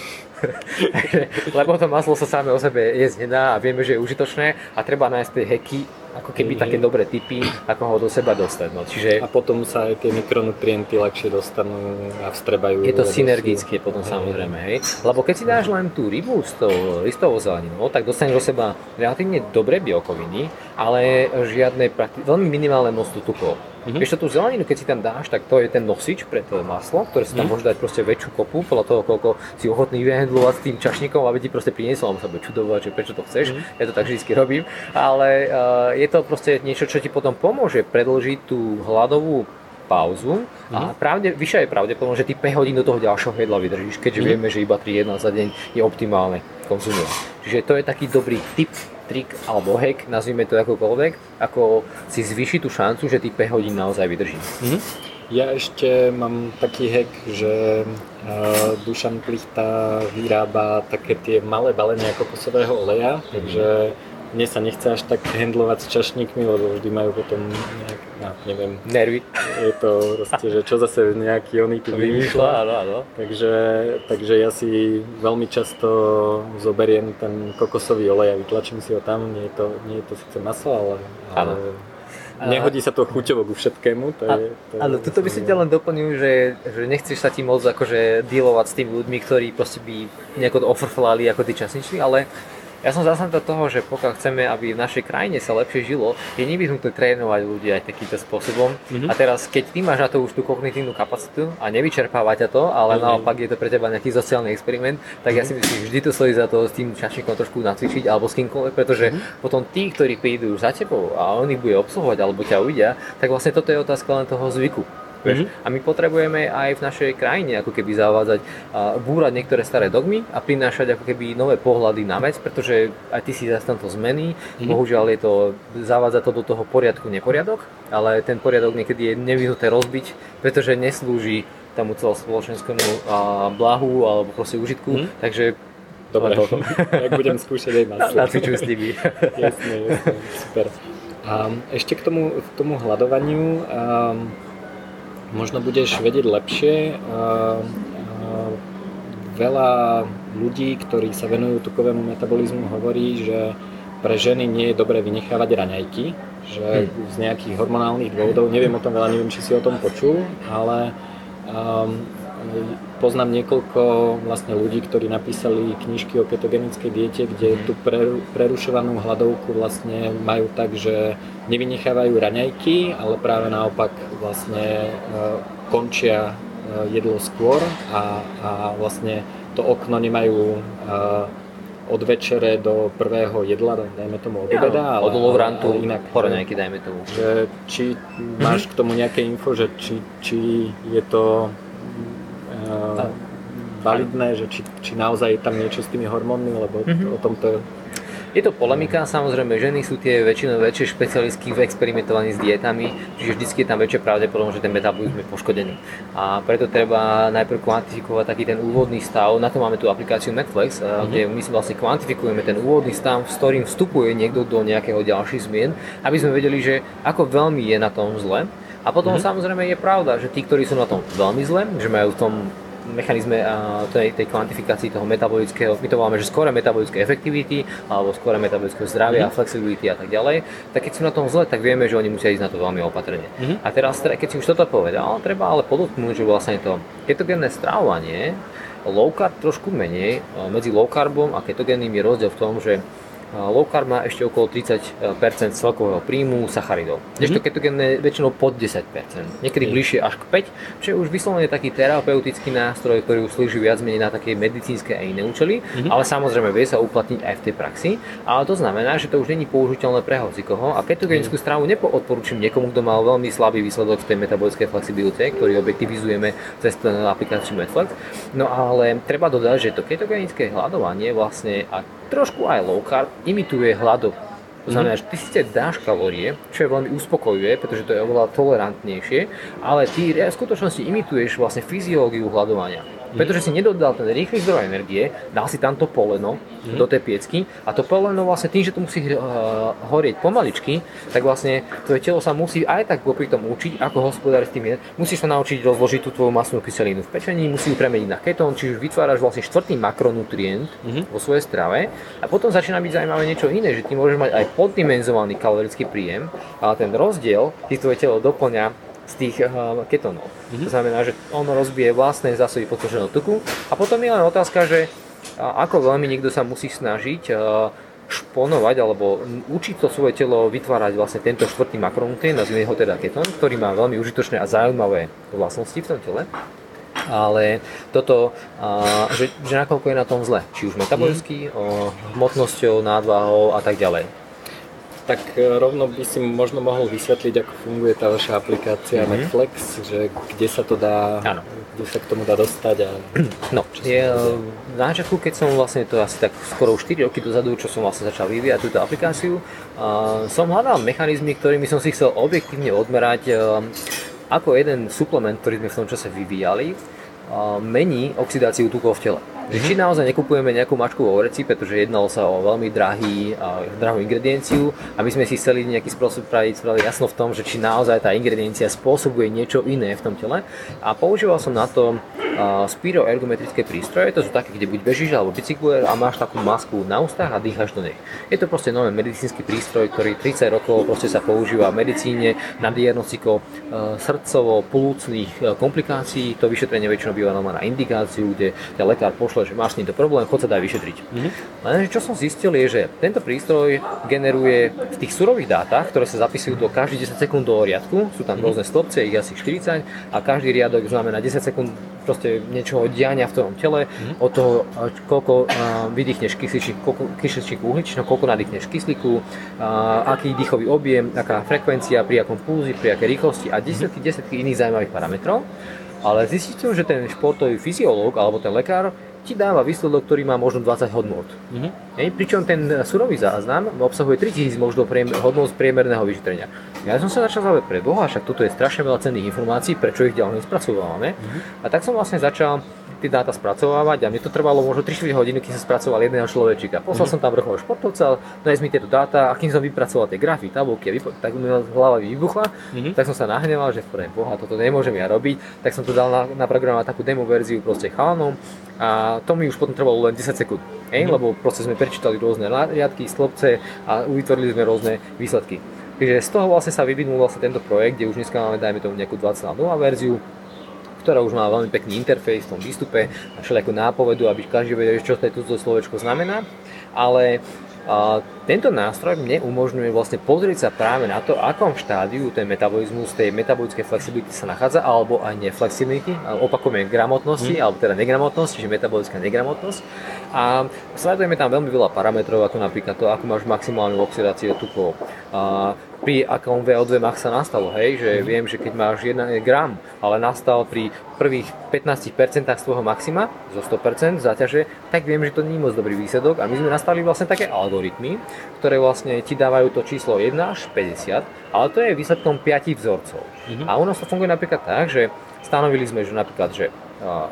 Lebo to maslo sa samé o sebe jesť nedá a vieme, že je užitočné a treba nájsť tie heky, ako keby mm-hmm. také dobré typy, ako ho do seba dostať. No, čiže... A potom sa aj tie mikronutrienty ľahšie dostanú a vstrebajú. Je to synergické potom hej. samozrejme, hej. Lebo keď si dáš len tú rybu s tou listovou zeleninou, tak dostaneš do seba relatívne dobré bielkoviny, ale žiadne, veľmi minimálne množstvo tukov. Mm-hmm. Vieš tú zeleninu, keď si tam dáš, tak to je ten nosič pre to maslo, ktoré si tam mm-hmm. môže dať proste väčšiu kopu, podľa toho, koľko si ochotný vyhendlovať s tým čašníkom, aby ti proste priniesol, on sa bude čudovať, že prečo to chceš, mm-hmm. ja to tak vždy robím, ale uh, je to proste niečo, čo ti potom pomôže predlžiť tú hladovú pauzu a mhm. pravde, vyššia je pravdepodobnosť, že ty 5 hodín do toho ďalšieho jedla vydržíš, keďže mm-hmm. vieme, že iba 3 jedla za deň je optimálne konzumovať. Čiže to je taký dobrý tip trik alebo hack, nazvime to akokoľvek, ako si zvýši tú šancu, že tých 5 hodín naozaj vydrží. Mm-hmm. Ja ešte mám taký hack, že uh, Dušan Plichta vyrába také tie malé balenia kokosového oleja, mm-hmm. takže mne sa nechce až tak handlovať s čašníkmi, lebo vždy majú potom nejak, no, neviem, nervy. Je to proste, že čo zase nejaký oný tu vymýšľa. Áno, áno. Takže, takže ja si veľmi často zoberiem ten kokosový olej a vytlačím si ho tam. Nie je to, nie je to síce maso, ale, ale Nehodí sa to chuťovo ku všetkému. To je, to je ale toto by si ťa len doplnil, že, že nechceš sa ti môcť akože dealovať s tými ľuďmi, ktorí proste by nejako ofrflali ako tí časnični, ale ja som zastanca toho, že pokiaľ chceme, aby v našej krajine sa lepšie žilo, je nevyhnutné trénovať ľudí aj takýmto spôsobom. Mm-hmm. A teraz, keď ty máš na to už tú kognitívnu kapacitu a nevyčerpáva ťa to, ale mm-hmm. naopak je to pre teba nejaký sociálny experiment, tak mm-hmm. ja si mhm. myslím, že vždy to stojí za to s tým čašníkom trošku nacvičiť alebo s kýmkoľvek, pretože mm-hmm. potom tí, ktorí prídu za tebou a on ich bude obsluhovať alebo ťa uvidia, tak vlastne toto je otázka len toho zvyku. Mm-hmm. A my potrebujeme aj v našej krajine ako keby zavádzať, a búrať niektoré staré dogmy a prinášať ako keby nové pohľady na vec, pretože aj ty si to zmeny, mm-hmm. bohužiaľ je to, zavádza to do toho poriadku neporiadok, ale ten poriadok niekedy je nevyhnuté rozbiť, pretože neslúži tomu celospoločenskému blahu alebo proste užitku, mm-hmm. takže Dobre, jak budem skúšať aj maslo. Nacvičuj s nimi. jasne, jasne, super. A ešte k tomu, k tomu hľadovaniu. Um, možno budeš vedieť lepšie. Veľa ľudí, ktorí sa venujú tukovému metabolizmu, hovorí, že pre ženy nie je dobré vynechávať raňajky, že hmm. z nejakých hormonálnych dôvodov, neviem o tom veľa, neviem, či si o tom počul, ale um, poznám niekoľko vlastne ľudí, ktorí napísali knižky o ketogenickej diete, kde tú prerušovanú hladovku vlastne majú tak, že nevynechávajú raňajky, ale práve naopak vlastne e, končia e, jedlo skôr a, a vlastne to okno nemajú e, od večere do prvého jedla, dajme tomu od obeda, ale, od lovrantu, inak nejaký, dajme tomu. Že, či máš k tomu nejaké info, že či, či je to validné, že či, či naozaj je tam niečo s tými hormónmi, lebo mm-hmm. o tomto je to polemika, samozrejme ženy sú tie väčšinou väčšie špecialistky v experimentovaní s dietami, čiže vždy je tam väčšie pravdepodobnosť, že ten metabolizmus je poškodený. A preto treba najprv kvantifikovať taký ten úvodný stav, na to máme tú aplikáciu Netflix, mm-hmm. kde my si vlastne kvantifikujeme ten úvodný stav, s ktorým vstupuje niekto do nejakého ďalších zmien, aby sme vedeli, že ako veľmi je na tom zle. A potom mm-hmm. samozrejme je pravda, že tí, ktorí sú na tom veľmi zle, že majú v tom mechanizme tej, tej kvantifikácii toho metabolického, my to voláme, že skore metabolické efektivity alebo skore metabolického zdravia, mm-hmm. flexibility a tak ďalej, tak keď sú na tom zle, tak vieme, že oni musia ísť na to veľmi opatrne. Mm-hmm. A teraz, keď si už toto povedal, treba ale podotknúť, že vlastne to ketogénne stravovanie, low carb trošku menej, medzi low carbom a ketogénnym je rozdiel v tom, že Low carb má ešte okolo 30% celkového príjmu sacharidov. Kdežto mm-hmm. ketogénne väčšinou pod 10%. Niekedy mm. bližšie až k 5, čo je už vyslovene taký terapeutický nástroj, ktorý už slúži viac menej na také medicínske a iné účely, mm-hmm. ale samozrejme vie sa uplatniť aj v tej praxi. Ale to znamená, že to už není použiteľné pre hocikoho a ketogénickú mm-hmm. stravu neodporúčam niekomu, kto mal veľmi slabý výsledok v tej metabolickej flexibilite, ktorý objektivizujeme cez aplikáciu Netflix. No ale treba dodať, že to ketogenické hľadovanie vlastne, a trošku aj low carb, imituje hladok. To znamená, že ty síce dáš kalórie, čo je veľmi uspokojivé, pretože to je oveľa tolerantnejšie, ale ty v skutočnosti imituješ vlastne fyziológiu hľadovania. Pretože si nedodal ten rýchly zdroj energie, dal si tamto poleno mm. do tej piecky a to poleno vlastne tým, že to musí uh, horieť pomaličky, tak vlastne tvoje telo sa musí aj tak popri tom učiť, ako hospodáriť s tým Musíš sa naučiť rozložiť tú tvoju masnú kyselinu v pečení, musí ju premeniť na ketón, čiže vytváraš vlastne štvrtý makronutrient mm-hmm. vo svojej strave a potom začína byť zaujímavé niečo iné, že ty môžeš mať aj poddimenzovaný kalorický príjem, ale ten rozdiel ty tvoje telo doplňa z tých uh, ketónov. Mm-hmm. To znamená, že ono rozbije vlastné zásoby podloženého tuku a potom je len otázka, že ako veľmi niekto sa musí snažiť uh, šponovať alebo učiť to svoje telo vytvárať vlastne tento štvrtý makronutrient, nazvime ho teda ketón, ktorý má veľmi užitočné a zaujímavé vlastnosti v tom tele. Ale toto, že, že nakoľko je na tom zle, či už metabolicky, mm. hmotnosťou, nadváhou a tak ďalej tak e, rovno by si možno mohol vysvetliť, ako funguje tá vaša aplikácia mm-hmm. Netflix, že kde sa to dá, ano. kde sa k tomu dá dostať. A... No, je, na začiatku, keď som vlastne to asi tak skoro 4 roky dozadu, čo som vlastne začal vyvíjať túto aplikáciu, uh, som hľadal mechanizmy, ktorými som si chcel objektívne odmerať, uh, ako jeden suplement, ktorý sme v tom čase vyvíjali, uh, mení oxidáciu tukov v tele. Že či naozaj nekupujeme nejakú mačku vo vreci, pretože jednalo sa o veľmi drahý, drahú ingredienciu a my sme si chceli nejaký spôsob spraviť, spraviť jasno v tom, že či naozaj tá ingrediencia spôsobuje niečo iné v tom tele. A používal som na to spiroergometrické prístroje, to sú také, kde buď bežíš alebo bicykluješ a máš takú masku na ústach a dýcháš do nej. Je to proste nový medicínsky prístroj, ktorý 30 rokov proste sa používa v medicíne na diagnostiku srdcovo-plúcnych komplikácií. To vyšetrenie väčšinou býva na indikáciu, kde ten lekár pošle že máš s týmto problém, chod sa daj vyšetriť. Mm-hmm. Lenže čo som zistil je, že tento prístroj generuje v tých surových dátach, ktoré sa zapisujú do každých 10 sekúnd do riadku, sú tam mm-hmm. rôzne stĺpce, ich asi 40 a každý riadok znamená 10 sekúnd proste niečoho diania v tom tele, mm-hmm. od toho, koľko vydýchneš kysličník, uhličného, koľko nadýchneš kyslíku, aký dýchový objem, aká frekvencia, pri akom pulzi, pri akej rýchlosti a desiatky, desiatky iných zaujímavých parametrov. Ale zistíte, že ten športový fyziológ alebo ten lekár ti dáva výsledok, ktorý má možno 20 hodnot. Mm-hmm. Hej, pričom ten surový záznam obsahuje 3000 možno priemer, hodnot z priemerného vyšetrenia. Ja som sa začal zaujímať pre Boha, však toto je strašne veľa cenných informácií, prečo ich ďalej nespracovávame. Mm-hmm. A tak som vlastne začal tie dáta spracovávať a mne to trvalo možno 3-4 hodiny, kým som spracoval jedného človečika. Poslal mm-hmm. som tam vrcholového športovca, nájsť mi tieto dáta a kým som vypracoval tie grafy, tabulky, vypo- tak mi hlava vybuchla, mm-hmm. tak som sa nahneval, že v boha, toto nemôžem ja robiť, tak som to dal na, naprogramovať takú demo verziu proste chalanom a to mi už potom trvalo len 10 sekúnd, mm-hmm. lebo proste sme prečítali rôzne riadky, stĺpce a vytvorili sme rôzne výsledky. Takže z toho vlastne sa vyvinul vlastne tento projekt, kde už dneska máme, dajme tomu nejakú 2.0 verziu, ktorá už má veľmi pekný interfejs v tom výstupe a všelijakú nápovedu, aby každý vedel, čo to slovečko znamená. Ale tento nástroj mne umožňuje vlastne pozrieť sa práve na to, akom štádiu ten metabolizmus tej metabolickej flexibility sa nachádza, alebo aj neflexibility, opakujeme gramotnosti, mm. alebo teda negramotnosti, čiže metabolická negramotnosť. A sledujeme tam veľmi veľa parametrov, ako napríklad to, ako máš maximálnu oxidáciu tukov, pri akom VO2 max sa nastalo, hej, že mm. viem, že keď máš 1 gram, ale nastal pri prvých 15% z tvojho maxima, zo 100% záťaže, tak viem, že to nie je moc dobrý výsledok a my sme nastavili vlastne také algoritmy, ktoré vlastne ti dávajú to číslo 1 až 50, ale to je výsledkom 5 vzorcov. Mm-hmm. A u nás to funguje napríklad tak, že stanovili sme, že napríklad, že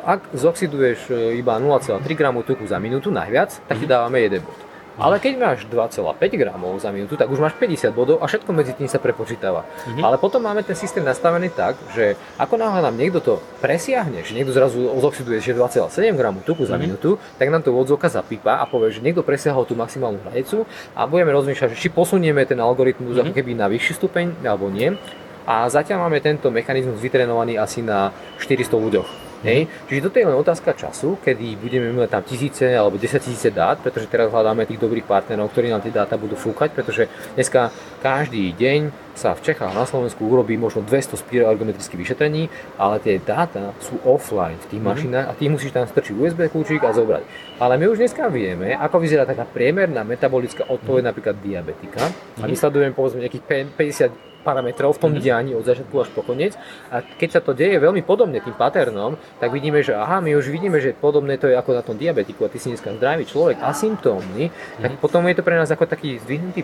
ak zoxiduješ e, iba 0,3 g tuku za minútu najviac, tak ti mhm. dávame 1 bod. Ale keď máš 2,5 gramov za minútu, tak už máš 50 bodov a všetko medzi tým sa prepočítava. Mm-hmm. Ale potom máme ten systém nastavený tak, že ako náhle nám niekto to presiahne, že niekto zrazu ozoxiduje že 2,7 gramu tuku za mm-hmm. minútu, tak nám to odzvoka zapípa a povie, že niekto presiahol tú maximálnu hranicu a budeme rozmýšľať, že či posunieme ten algoritmus mm-hmm. ako keby na vyšší stupeň alebo nie. A zatiaľ máme tento mechanizmus vytrenovaný asi na 400 ľuďoch. Hej? Čiže toto je len otázka času, kedy budeme mať tam tisíce alebo 10 tisíce dát, pretože teraz hľadáme tých dobrých partnerov, ktorí nám tie dáta budú fúkať, pretože dneska každý deň sa v Čechách na Slovensku urobí možno 200 spiroergometrických vyšetrení, ale tie dáta sú offline v tých mm. mašinách a ty musíš tam strčiť USB kľúčik a zobrať. Ale my už dneska vieme, ako vyzerá taká priemerná metabolická odpoveď mm. napríklad diabetika a my sledujeme povedzme nejakých 50 parametrov v tom mm-hmm. dianí od začiatku až po koniec. A keď sa to deje veľmi podobne tým paternom, tak vidíme, že aha, my už vidíme, že podobné to je ako na tom diabetiku a ty si dneska zdravý človek, asymptómny, mm-hmm. tak potom je to pre nás ako taký zdvihnutý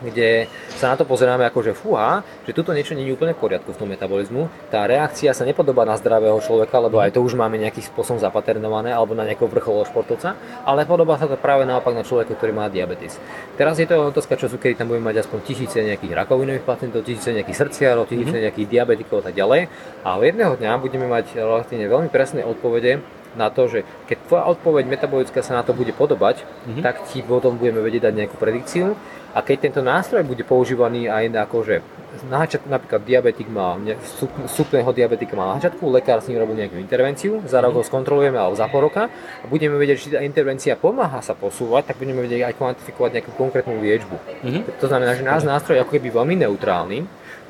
kde sa na to pozeráme ako, že fúha, že tuto niečo nie je úplne v poriadku v tom metabolizmu. Tá reakcia sa nepodobá na zdravého človeka, lebo aj to už máme nejakým spôsobom zapaternované, alebo na nejakého vrcholového športovca, ale podobá sa to práve naopak na človeka, ktorý má diabetes. Teraz je to otázka času, kedy tam budeme mať aspoň tisíce nejakých rakovinových pacientov, tisíce nejakých srdciarov, tisíce mm-hmm. nejakých diabetikov a tak ďalej. A jedného dňa budeme mať relatívne veľmi presné odpovede na to, že keď tvoja odpoveď metabolická sa na to bude podobať, mm-hmm. tak ti potom budeme vedieť dať nejakú predikciu a keď tento nástroj bude používaný aj na akože na začiatku napríklad diabetik má, súpneho diabetika má na lekár s ním robí nejakú intervenciu, za rok ho skontrolujeme alebo za pol roka a budeme vedieť, či tá intervencia pomáha sa posúvať, tak budeme vedieť aj kvantifikovať nejakú konkrétnu liečbu. Mm-hmm. To znamená, že náš nástroj je ako keby veľmi neutrálny,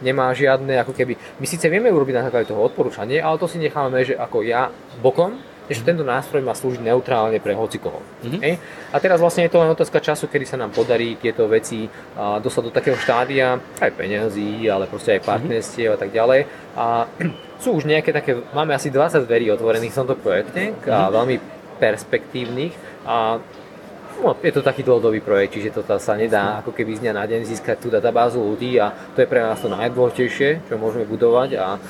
nemá žiadne, ako keby, my síce vieme urobiť na základe toho odporúčanie, ale to si necháme, že ako ja bokom, že tento nástroj má slúžiť neutrálne pre hocikoho. Mm-hmm. A teraz vlastne je to len otázka času, kedy sa nám podarí tieto veci a, dostať do takého štádia, aj peňazí, ale proste aj mhm. partnerstiev mm-hmm. a tak ďalej. A sú už nejaké také, máme asi 20 dverí otvorených v tomto projekte, mm-hmm. a veľmi perspektívnych. A No, je to taký dlhodobý projekt, čiže to sa nedá ako keby z dňa na deň získať tú databázu ľudí a to je pre nás to najdôležitejšie, čo môžeme budovať a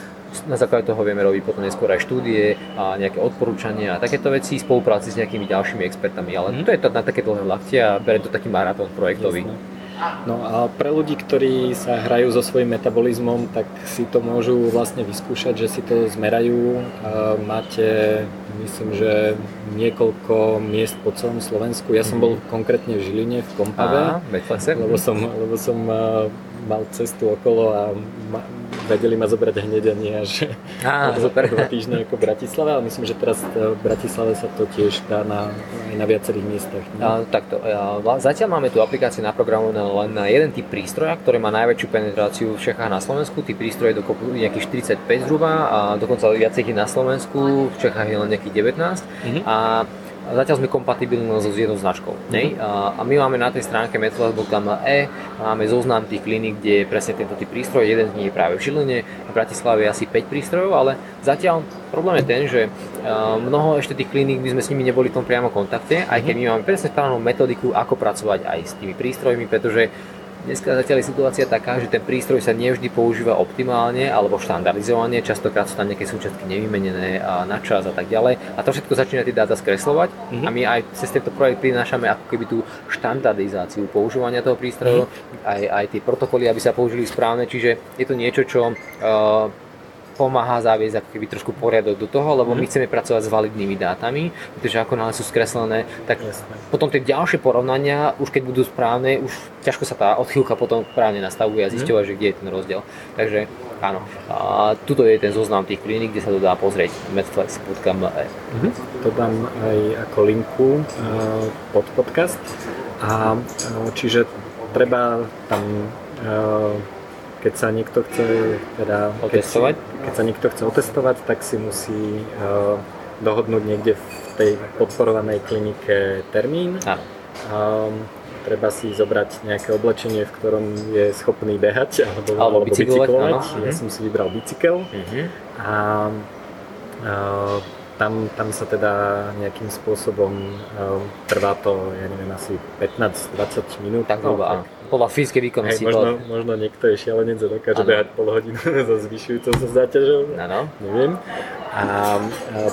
na základe toho vieme robiť potom neskôr aj štúdie a nejaké odporúčania a takéto veci v spolupráci s nejakými ďalšími expertami, ale mm. to je to na také dlhé lakte a berem to taký maratón projektový. Jasne. No a pre ľudí, ktorí sa hrajú so svojím metabolizmom, tak si to môžu vlastne vyskúšať, že si to zmerajú. Máte, myslím, že niekoľko miest po celom Slovensku. Ja som mhm. bol konkrétne v Žiline, v Kompave, lebo som, lebo som mal cestu okolo a ma, vedeli ma zobrať hneď a nie až Á, super. dva týždne ako v Bratislave, ale myslím, že teraz v Bratislave sa to tiež dá na, aj na viacerých miestach. A, takto, a, zatiaľ máme tu aplikáciu naprogramovanú len na jeden typ prístroja, ktorý má najväčšiu penetráciu v Čechách na Slovensku. Tí prístroje dokopy nejakých 45 zhruba a dokonca viac ich na Slovensku, v Čechách je len nejakých 19. Mm-hmm. A zatiaľ sme kompatibilní so jednou značkou. Mm-hmm. A, a my máme na tej stránke e máme zoznam tých kliník, kde je presne tento typ prístroj, jeden z nich je práve v Žiline, v Bratislave je asi 5 prístrojov, ale zatiaľ problém je ten, že mnoho ešte tých kliník, my sme s nimi neboli v tom priamo kontakte, aj keď my máme presne správnu metodiku, ako pracovať aj s tými prístrojmi, pretože Dneska zatiaľ je situácia taká, že ten prístroj sa nevždy používa optimálne alebo štandardizovane, častokrát sú tam nejaké súčiastky nevymenené a na čas a tak ďalej. A to všetko začína tie dáta skreslovať mm-hmm. a my aj cez tento projekt prinášame ako keby tú štandardizáciu používania toho prístroju, mm-hmm. aj, aj tie protokoly, aby sa použili správne, čiže je to niečo, čo uh, pomáha zaviesť ako keby trošku poriadok do toho, lebo my mhm. chceme pracovať s validnými dátami, pretože ako náhle sú skreslené, tak Jasne. potom tie ďalšie porovnania, už keď budú správne, už ťažko sa tá odchýlka potom správne nastavuje a mhm. zisťovať, že kde je ten rozdiel. Takže áno, a tuto je ten zoznam tých kliník, kde sa to dá pozrieť medflex.me. Mm-hmm. To dám aj ako linku uh, pod podcast. A uh, čiže treba tam uh, keď sa niekto chce teda, otestovať? Keď, keď sa niekto chce otestovať, tak si musí uh, dohodnúť niekde v tej podporovanej klinike termín. Um, treba si zobrať nejaké oblečenie, v ktorom je schopný behať alebo, alebo, alebo bicyklovať. bicyklovať. Ja mhm. som si vybral bicykel. Uh-huh. A uh, tam, tam sa teda nejakým spôsobom um, trvá to, ja neviem, asi 15-20 minút. Tak zhruba, no, podľa fyzickej výkonnosti. Hej, možno, možno niekto je šialenec a dokáže behať pol hodinu so zvyšujúcou sa záťažou. Ano. Neviem. A, a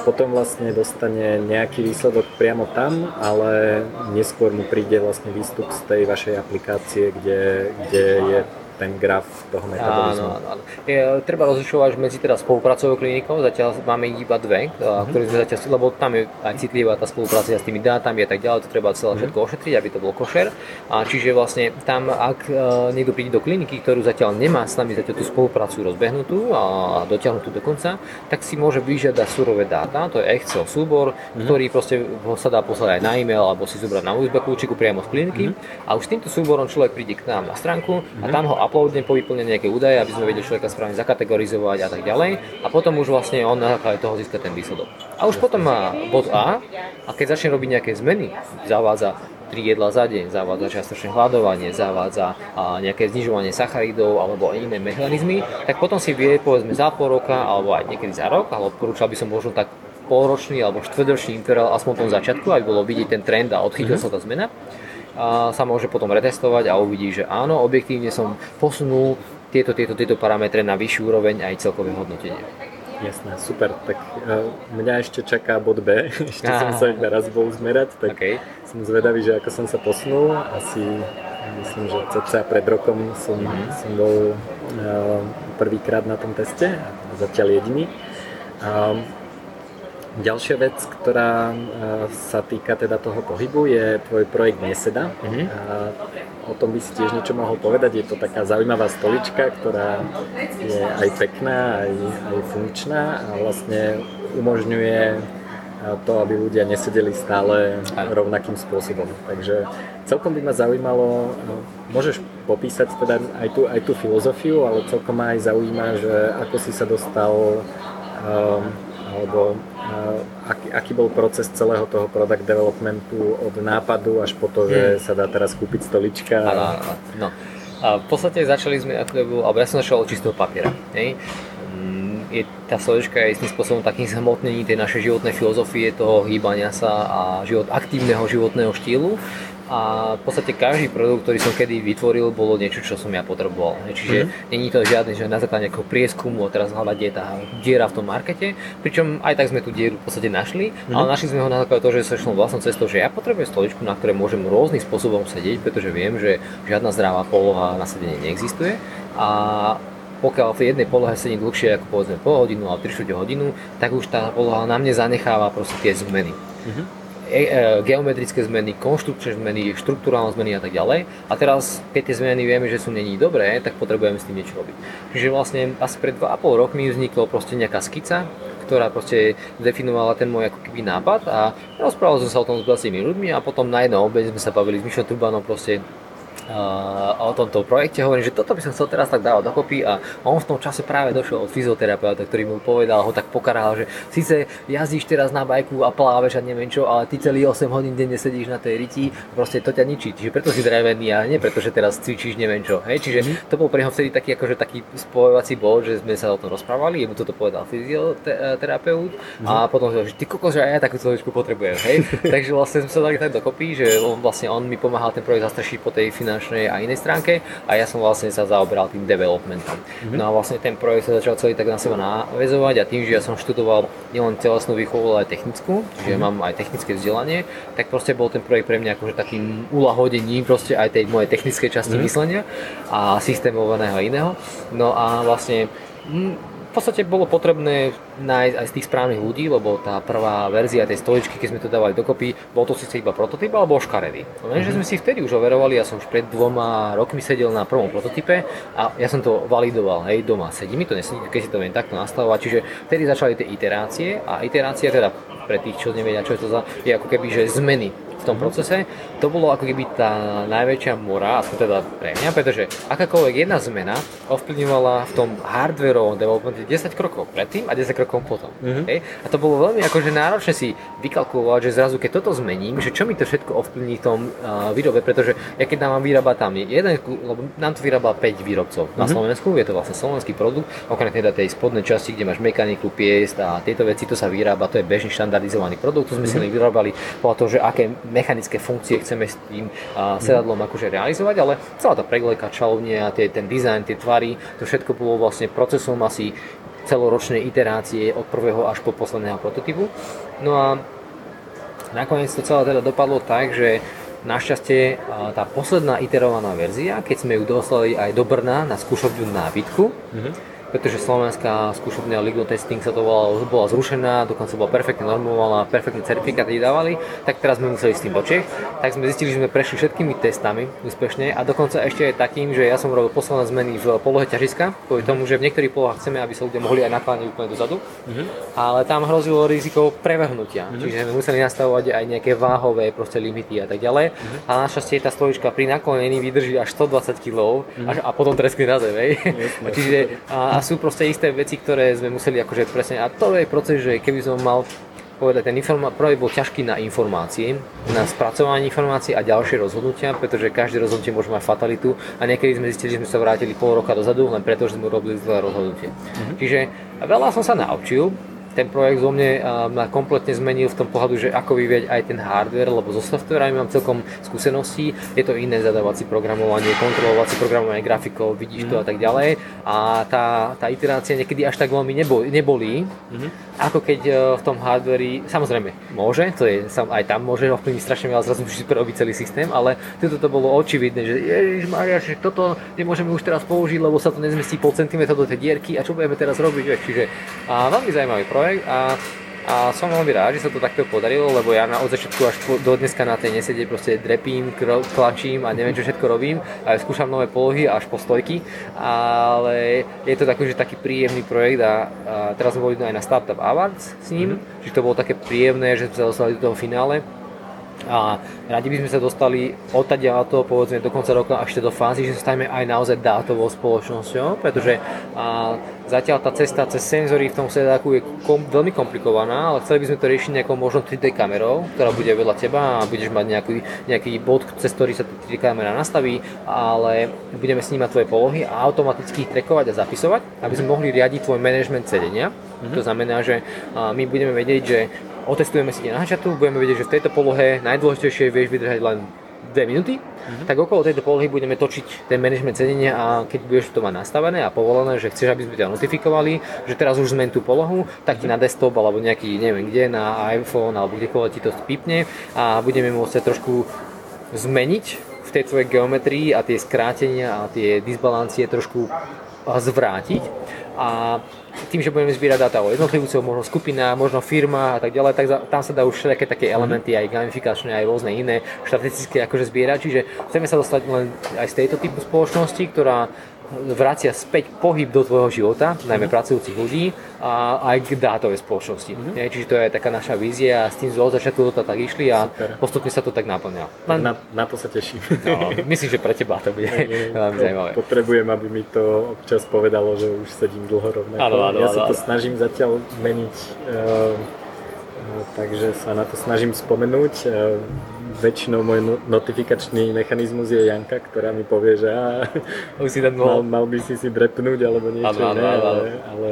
potom vlastne dostane nejaký výsledok priamo tam, ale neskôr mu príde vlastne výstup z tej vašej aplikácie, kde, kde je ten graf toho metabolizmu. Áno, áno. Je, treba rozlišovať medzi teda spolupracovou klinikou, zatiaľ máme iba dve, mm-hmm. ktoré sme zatiaľ, lebo tam je aj citlivá tá spolupráca s tými dátami a tak ďalej, to treba celé mm-hmm. všetko ošetriť, aby to bol košer. A čiže vlastne tam, ak uh, niekto príde do kliniky, ktorú zatiaľ nemá s nami zatiaľ tú spoluprácu rozbehnutú a dotiahnutú do konca, tak si môže vyžiadať surové dáta, to je Excel súbor, mm-hmm. ktorý proste sa dá poslať aj na e-mail alebo si zobrať na USB kľúčiku priamo z kliniky. Mm-hmm. A už s týmto súborom človek príde k nám na stránku mm-hmm. a tam ho uploadne, povyplne nejaké údaje, aby sme vedeli človeka správne zakategorizovať a tak ďalej. A potom už vlastne on na základe toho získa ten výsledok. A už potom má bod A a keď začne robiť nejaké zmeny, zavádza 3 jedla za deň, zavádza čiastočné hľadovanie, zavádza nejaké znižovanie sacharidov alebo iné mechanizmy, tak potom si vie povedzme za pol roka alebo aj niekedy za rok, ale odporúčal by som možno tak polročný alebo štvrťročný interval aspoň v tom začiatku, aby bolo vidieť ten trend a odchytil mm-hmm. sa tá zmena a sa môže potom retestovať a uvidí, že áno, objektívne som posunul tieto, tieto, tieto parametre na vyššiu úroveň aj celkové hodnotenie. Jasné, super. Tak uh, mňa ešte čaká bod B. Ešte Aha. som sa iba raz bol zmerať, tak okay. som zvedavý, že ako som sa posunul. Asi myslím, že cca pred rokom som, mm-hmm. som bol uh, prvýkrát na tom teste, zatiaľ jediný. Um, Ďalšia vec, ktorá e, sa týka teda toho pohybu, je tvoj projekt Neseda. Mm-hmm. O tom by si tiež niečo mohol povedať. Je to taká zaujímavá stolička, ktorá je aj pekná, aj, aj funkčná a vlastne umožňuje e, to, aby ľudia nesedeli stále rovnakým spôsobom. Takže celkom by ma zaujímalo, môžeš popísať teda aj tú, aj tú filozofiu, ale celkom ma aj zaujíma, že ako si sa dostal um, alebo aký, aký bol proces celého toho product developmentu od nápadu až po to, že hmm. sa dá teraz kúpiť stolička. Áno, áno. No. A v podstate začali sme, ako alebo ja som začal od čistého papiera. Hej? Mm, je, tá stolička je istým spôsobom takým zhmotnením tej našej životnej filozofie, toho hýbania sa a život, aktívneho životného štýlu a v podstate každý produkt, ktorý som kedy vytvoril, bolo niečo, čo som ja potreboval. Čiže mm-hmm. není to žiadne, že na základe nejakého prieskumu a teraz hľadať, kde tá diera v tom markete, pričom aj tak sme tú dieru v podstate našli, mm-hmm. ale našli sme ho na základe toho, že sa šlo vlastnou cestou, že ja potrebujem stoličku, na ktorej môžem rôznym spôsobom sedieť, pretože viem, že žiadna zdravá poloha na sedenie neexistuje a pokiaľ v jednej polohe sedím dlhšie ako povedzme pol hodinu alebo 3 hodinu, tak už tá poloha na mne zanecháva proste tie zmeny. Mm-hmm geometrické zmeny, konštrukčné zmeny, štruktúrálne zmeny a tak ďalej. A teraz, keď tie zmeny vieme, že sú není dobré, tak potrebujeme s tým niečo robiť. Čiže vlastne asi pred 2,5 rokmi vzniklo proste nejaká skica, ktorá proste definovala ten môj ako keby nápad a rozprával som sa o tom s 20 ľuďmi a potom na jednom obede sme sa bavili s Mišom Trubanom proste o tomto projekte, hovorím, že toto by som chcel teraz tak dávať dokopy a on v tom čase práve došiel od fyzioterapeuta, ktorý mu povedal, ho tak pokaral, že síce jazdíš teraz na bajku a pláveš a neviem čo, ale ty celý 8 hodín denne sedíš na tej riti, proste to ťa ničí, čiže preto si drevený a nie preto, že teraz cvičíš neviem čo, hej, čiže mm. to bol pre neho vtedy taký, akože taký spojovací bod, že sme sa o tom rozprávali, jemu toto povedal fyzioterapeut mm. a potom že ty kokos, že aj ja takú človečku potrebujem, hej, takže vlastne sme sa dali tak dokopy, že on vlastne on mi pomáhal ten projekt zastrešiť po tej finálnej finančnej a inej stránke a ja som vlastne sa zaoberal tým developmentom. Mm-hmm. No a vlastne ten projekt sa začal celý tak na seba navezovať a tým, že ja som študoval nielen telesnú výchovu, ale aj technickú, že mm-hmm. mám aj technické vzdelanie, tak proste bol ten projekt pre mňa akože takým ulahodením proste aj tej mojej technickej časti mm-hmm. myslenia a systémovaného iného. No a vlastne v podstate bolo potrebné nájsť aj z tých správnych ľudí, lebo tá prvá verzia tej stoličky, keď sme to dávali dokopy, bol to síce iba prototyp, ale bol škaredý. Lenže mm-hmm. sme si vtedy už overovali, ja som už pred dvoma rokmi sedel na prvom prototype a ja som to validoval, hej, doma sedí mi to nesedí, keď si to viem takto nastavovať, čiže vtedy začali tie iterácie a iterácia teda pre tých, čo nevedia, čo je to za, je ako keby, že zmeny tom procese, to bolo ako keby tá najväčšia mora, aspoň teda pre mňa, pretože akákoľvek jedna zmena ovplyvňovala v tom hardwareovom developmente 10 krokov predtým a 10 krokov potom. Mm-hmm. Hej? A to bolo veľmi akože náročné si vykalkulovať, že zrazu keď toto zmením, že čo mi to všetko ovplyvní v tom uh, výrobe, pretože ja keď nám vyrába tam jeden, lebo nám to vyrába 5 výrobcov mm-hmm. na mhm. Slovensku, je to vlastne slovenský produkt, okrem teda tej spodnej časti, kde máš mechaniku, piest a tieto veci, to sa vyrába, to je bežný štandardizovaný produkt, to sme mm-hmm. si vyrábali podľa toho, že aké mechanické funkcie chceme s tým uh, sedadlom akože realizovať, ale celá tá preglejka, čalovnia, tie, ten dizajn, tie tvary, to všetko bolo vlastne procesom asi celoročnej iterácie od prvého až po posledného prototypu. No a nakoniec to celé teda dopadlo tak, že Našťastie tá posledná iterovaná verzia, keď sme ju dostali aj do Brna na skúšovňu nábytku, mm-hmm pretože slovenská skúšobňa Legal Testing sa to volalo, bola zrušená, dokonca bola perfektne normovaná, perfektne certifikáty dávali, tak teraz sme museli s tým Čech. Tak sme zistili, že sme prešli všetkými testami úspešne a dokonca ešte aj takým, že ja som robil posledné zmeny v polohe ťažiska, kvôli tomu, že v niektorých polohách chceme, aby sa ľudia mohli aj nakláňať úplne dozadu, mm-hmm. ale tam hrozilo riziko prevrhnutia, mm-hmm. čiže sme museli nastavovať aj nejaké váhové proste limity a tak ďalej. Mm-hmm. A našťastie tá stolička pri naklonení vydrží až 120 kg mm-hmm. a potom treskne na zem, Čiže a, a sú proste isté veci, ktoré sme museli akože presne, a to je proces, že keby som mal povedať, ten informa- projekt bol ťažký na informácie, na spracovanie informácií a ďalšie rozhodnutia, pretože každé rozhodnutie môže mať fatalitu a niekedy sme zistili, že sme sa vrátili pol roka dozadu len preto, že sme robili zlé rozhodnutie. Mm-hmm. Čiže veľa som sa naučil, ten projekt zo mne ma kompletne zmenil v tom pohľadu, že ako vyvieť aj ten hardware, lebo so softverami mám celkom skúsenosti, je to iné zadávací programovanie, kontrolovací programovanie grafikov, vidíš mm. to a tak ďalej. A tá, tá iterácia niekedy až tak veľmi nebolí, nebolí mm-hmm. ako keď e, v tom hardveri, samozrejme môže, to je, aj tam môže ovplyvniť strašne veľa, zrazu musíš prerobiť celý systém, ale toto to bolo očividné, že Ježiš Maria, že toto nemôžeme už teraz použiť, lebo sa to nezmestí pol centimetra do tej dierky a čo budeme teraz robiť, čiže a veľmi zaujímavý projekt projekt a, a som veľmi rád, že sa to takto podarilo, lebo ja na, od začiatku až po, do dneska na tej nesede proste drepím, klačím a neviem čo všetko robím, aj skúšam nové polohy až po stojky, ale je to taký, že taký príjemný projekt a, a teraz sme boli aj na Startup Awards s ním, mm-hmm. že to bolo také príjemné, že sme sa dostali do toho finále a radi by sme sa dostali odtadia to povedzme do konca roka až do fázy, že sa staneme aj naozaj dátovou spoločnosťou, pretože a, zatiaľ tá cesta cez senzory v tom sedáku je kom, veľmi komplikovaná, ale chceli by sme to riešiť nejakou možno 3D kamerou, ktorá bude vedľa teba a budeš mať nejaký, nejaký bod, cez ktorý sa 3D kamera nastaví, ale budeme snímať tvoje polohy a automaticky ich trekovať a zapisovať, aby sme mohli riadiť tvoj management sedenia. Mm-hmm. To znamená, že my budeme vedieť, že otestujeme si na hačatu, budeme vedieť, že v tejto polohe najdôležitejšie vieš vydržať len 2 minúty, mm-hmm. tak okolo tejto polohy budeme točiť ten management sedenia a keď budeš to mať nastavené a povolené, že chceš, aby sme ťa notifikovali, že teraz už zmen tú polohu, tak ti na desktop alebo nejaký, neviem kde, na iPhone alebo kdekoľvek ti to pípne a budeme môcť sa trošku zmeniť v tej tvojej geometrii a tie skrátenia a tie disbalancie trošku zvrátiť. A tým, že budeme zbierať dáta o jednotlivcov, možno skupina, možno firma a tak ďalej, tak tam sa dá už všetké také elementy, aj gamifikačné, aj rôzne iné štatistické akože zbierať, čiže chceme sa dostať len aj z tejto typu spoločnosti, ktorá vracia späť pohyb do tvojho života, najmä mm. pracujúcich ľudí a aj k dátovej spoločnosti. Mm. Nie, čiže to je taká naša vízia a s tým od začiatku to tak išli a Super. postupne sa to tak naplňa. Len... Na, na to sa teším. No, myslím, že pre teba to bude veľmi zaujímavé. Potrebujem, aby mi to občas povedalo, že už sedím dlho rovnako. Áno, áno, ja sa to snažím zatiaľ meniť, uh, takže sa na to snažím spomenúť. Uh, väčšinou môj no- notifikačný mechanizmus je Janka, ktorá mi povie, že á, si tam mal, mal by si si drepnúť alebo niečo ano, ale, ale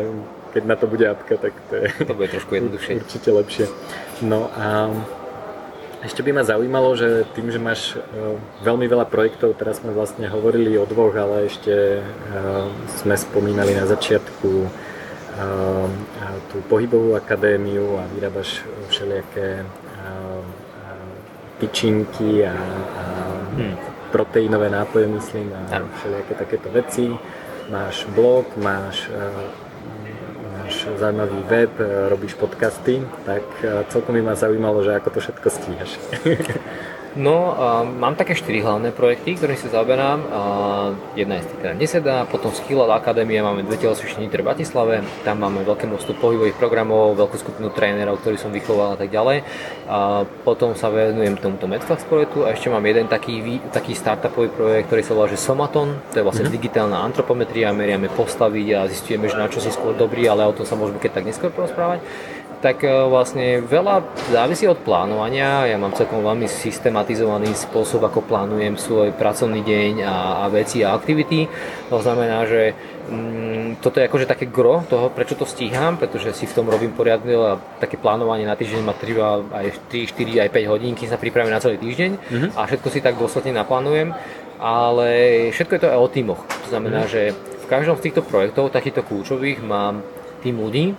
keď na to bude apka, tak to je to bude trošku jednoduchšie. určite lepšie. No a ešte by ma zaujímalo, že tým, že máš veľmi veľa projektov, teraz sme vlastne hovorili o dvoch, ale ešte sme spomínali na začiatku tú pohybovú akadémiu a vyrábaš všelijaké tyčinky a, a hmm. proteínové nápoje, myslím, a všelijaké takéto veci. Máš blog, máš máš zaujímavý web, e, robíš podcasty, tak e, celkom by ma zaujímalo, že ako to všetko stíhaš. No, uh, mám také štyri hlavné projekty, ktorými sa zaoberám. Uh, jedna je teda Neseda, potom Skillal Akadémia, máme dve telocvičné v Bratislave, tam máme veľké množstvo pohybových programov, veľkú skupinu trénerov, ktorí som vychoval a tak ďalej. Uh, potom sa venujem tomuto Medflex projektu a ešte mám jeden taký, taký startupový projekt, ktorý sa volá že Somaton, to je vlastne mm-hmm. digitálna antropometria, meriame postavy a zistujeme, že na čo si skôr dobrý, ale o tom sa môžeme keď tak neskôr porozprávať tak e, vlastne veľa závisí od plánovania. Ja mám celkom veľmi systematizovaný spôsob, ako plánujem svoj pracovný deň a, a veci a aktivity. To znamená, že mm, toto je akože také gro toho, prečo to stíham, pretože si v tom robím poriadne a také plánovanie na týždeň ma trvá aj 3, 4, aj 5 hodín, kým sa pripravím na celý týždeň mm-hmm. a všetko si tak dôsledne naplánujem. Ale všetko je to aj o týmoch. To znamená, mm-hmm. že v každom z týchto projektov, takýchto kľúčových, mám tým ľudí,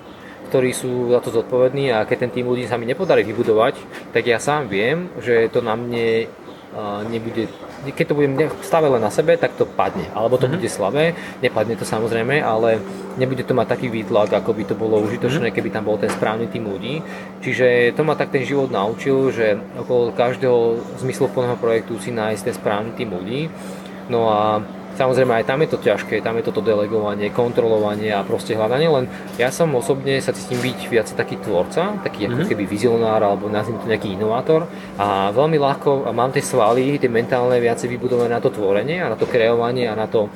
ktorí sú za to zodpovední a keď ten tým ľudí sa mi nepodarí vybudovať, tak ja sám viem, že to na mne nebude, keď to budem stave len na sebe, tak to padne. Alebo to mm-hmm. bude slabé, nepadne to samozrejme, ale nebude to mať taký výtlak, ako by to bolo užitočné, mm-hmm. keby tam bol ten správny tým ľudí. Čiže to ma tak ten život naučil, že okolo každého zmysluplného projektu si nájsť ten správny tým ľudí. No a Samozrejme aj tam je to ťažké, tam je toto delegovanie, kontrolovanie a proste hľadanie, len ja som osobne sa cítim byť viac taký tvorca, taký mm-hmm. ako mhm. keby vizionár alebo nazvime to nejaký inovátor a veľmi ľahko mám tie svaly, tie mentálne viacej vybudované na to tvorenie a na to kreovanie a na to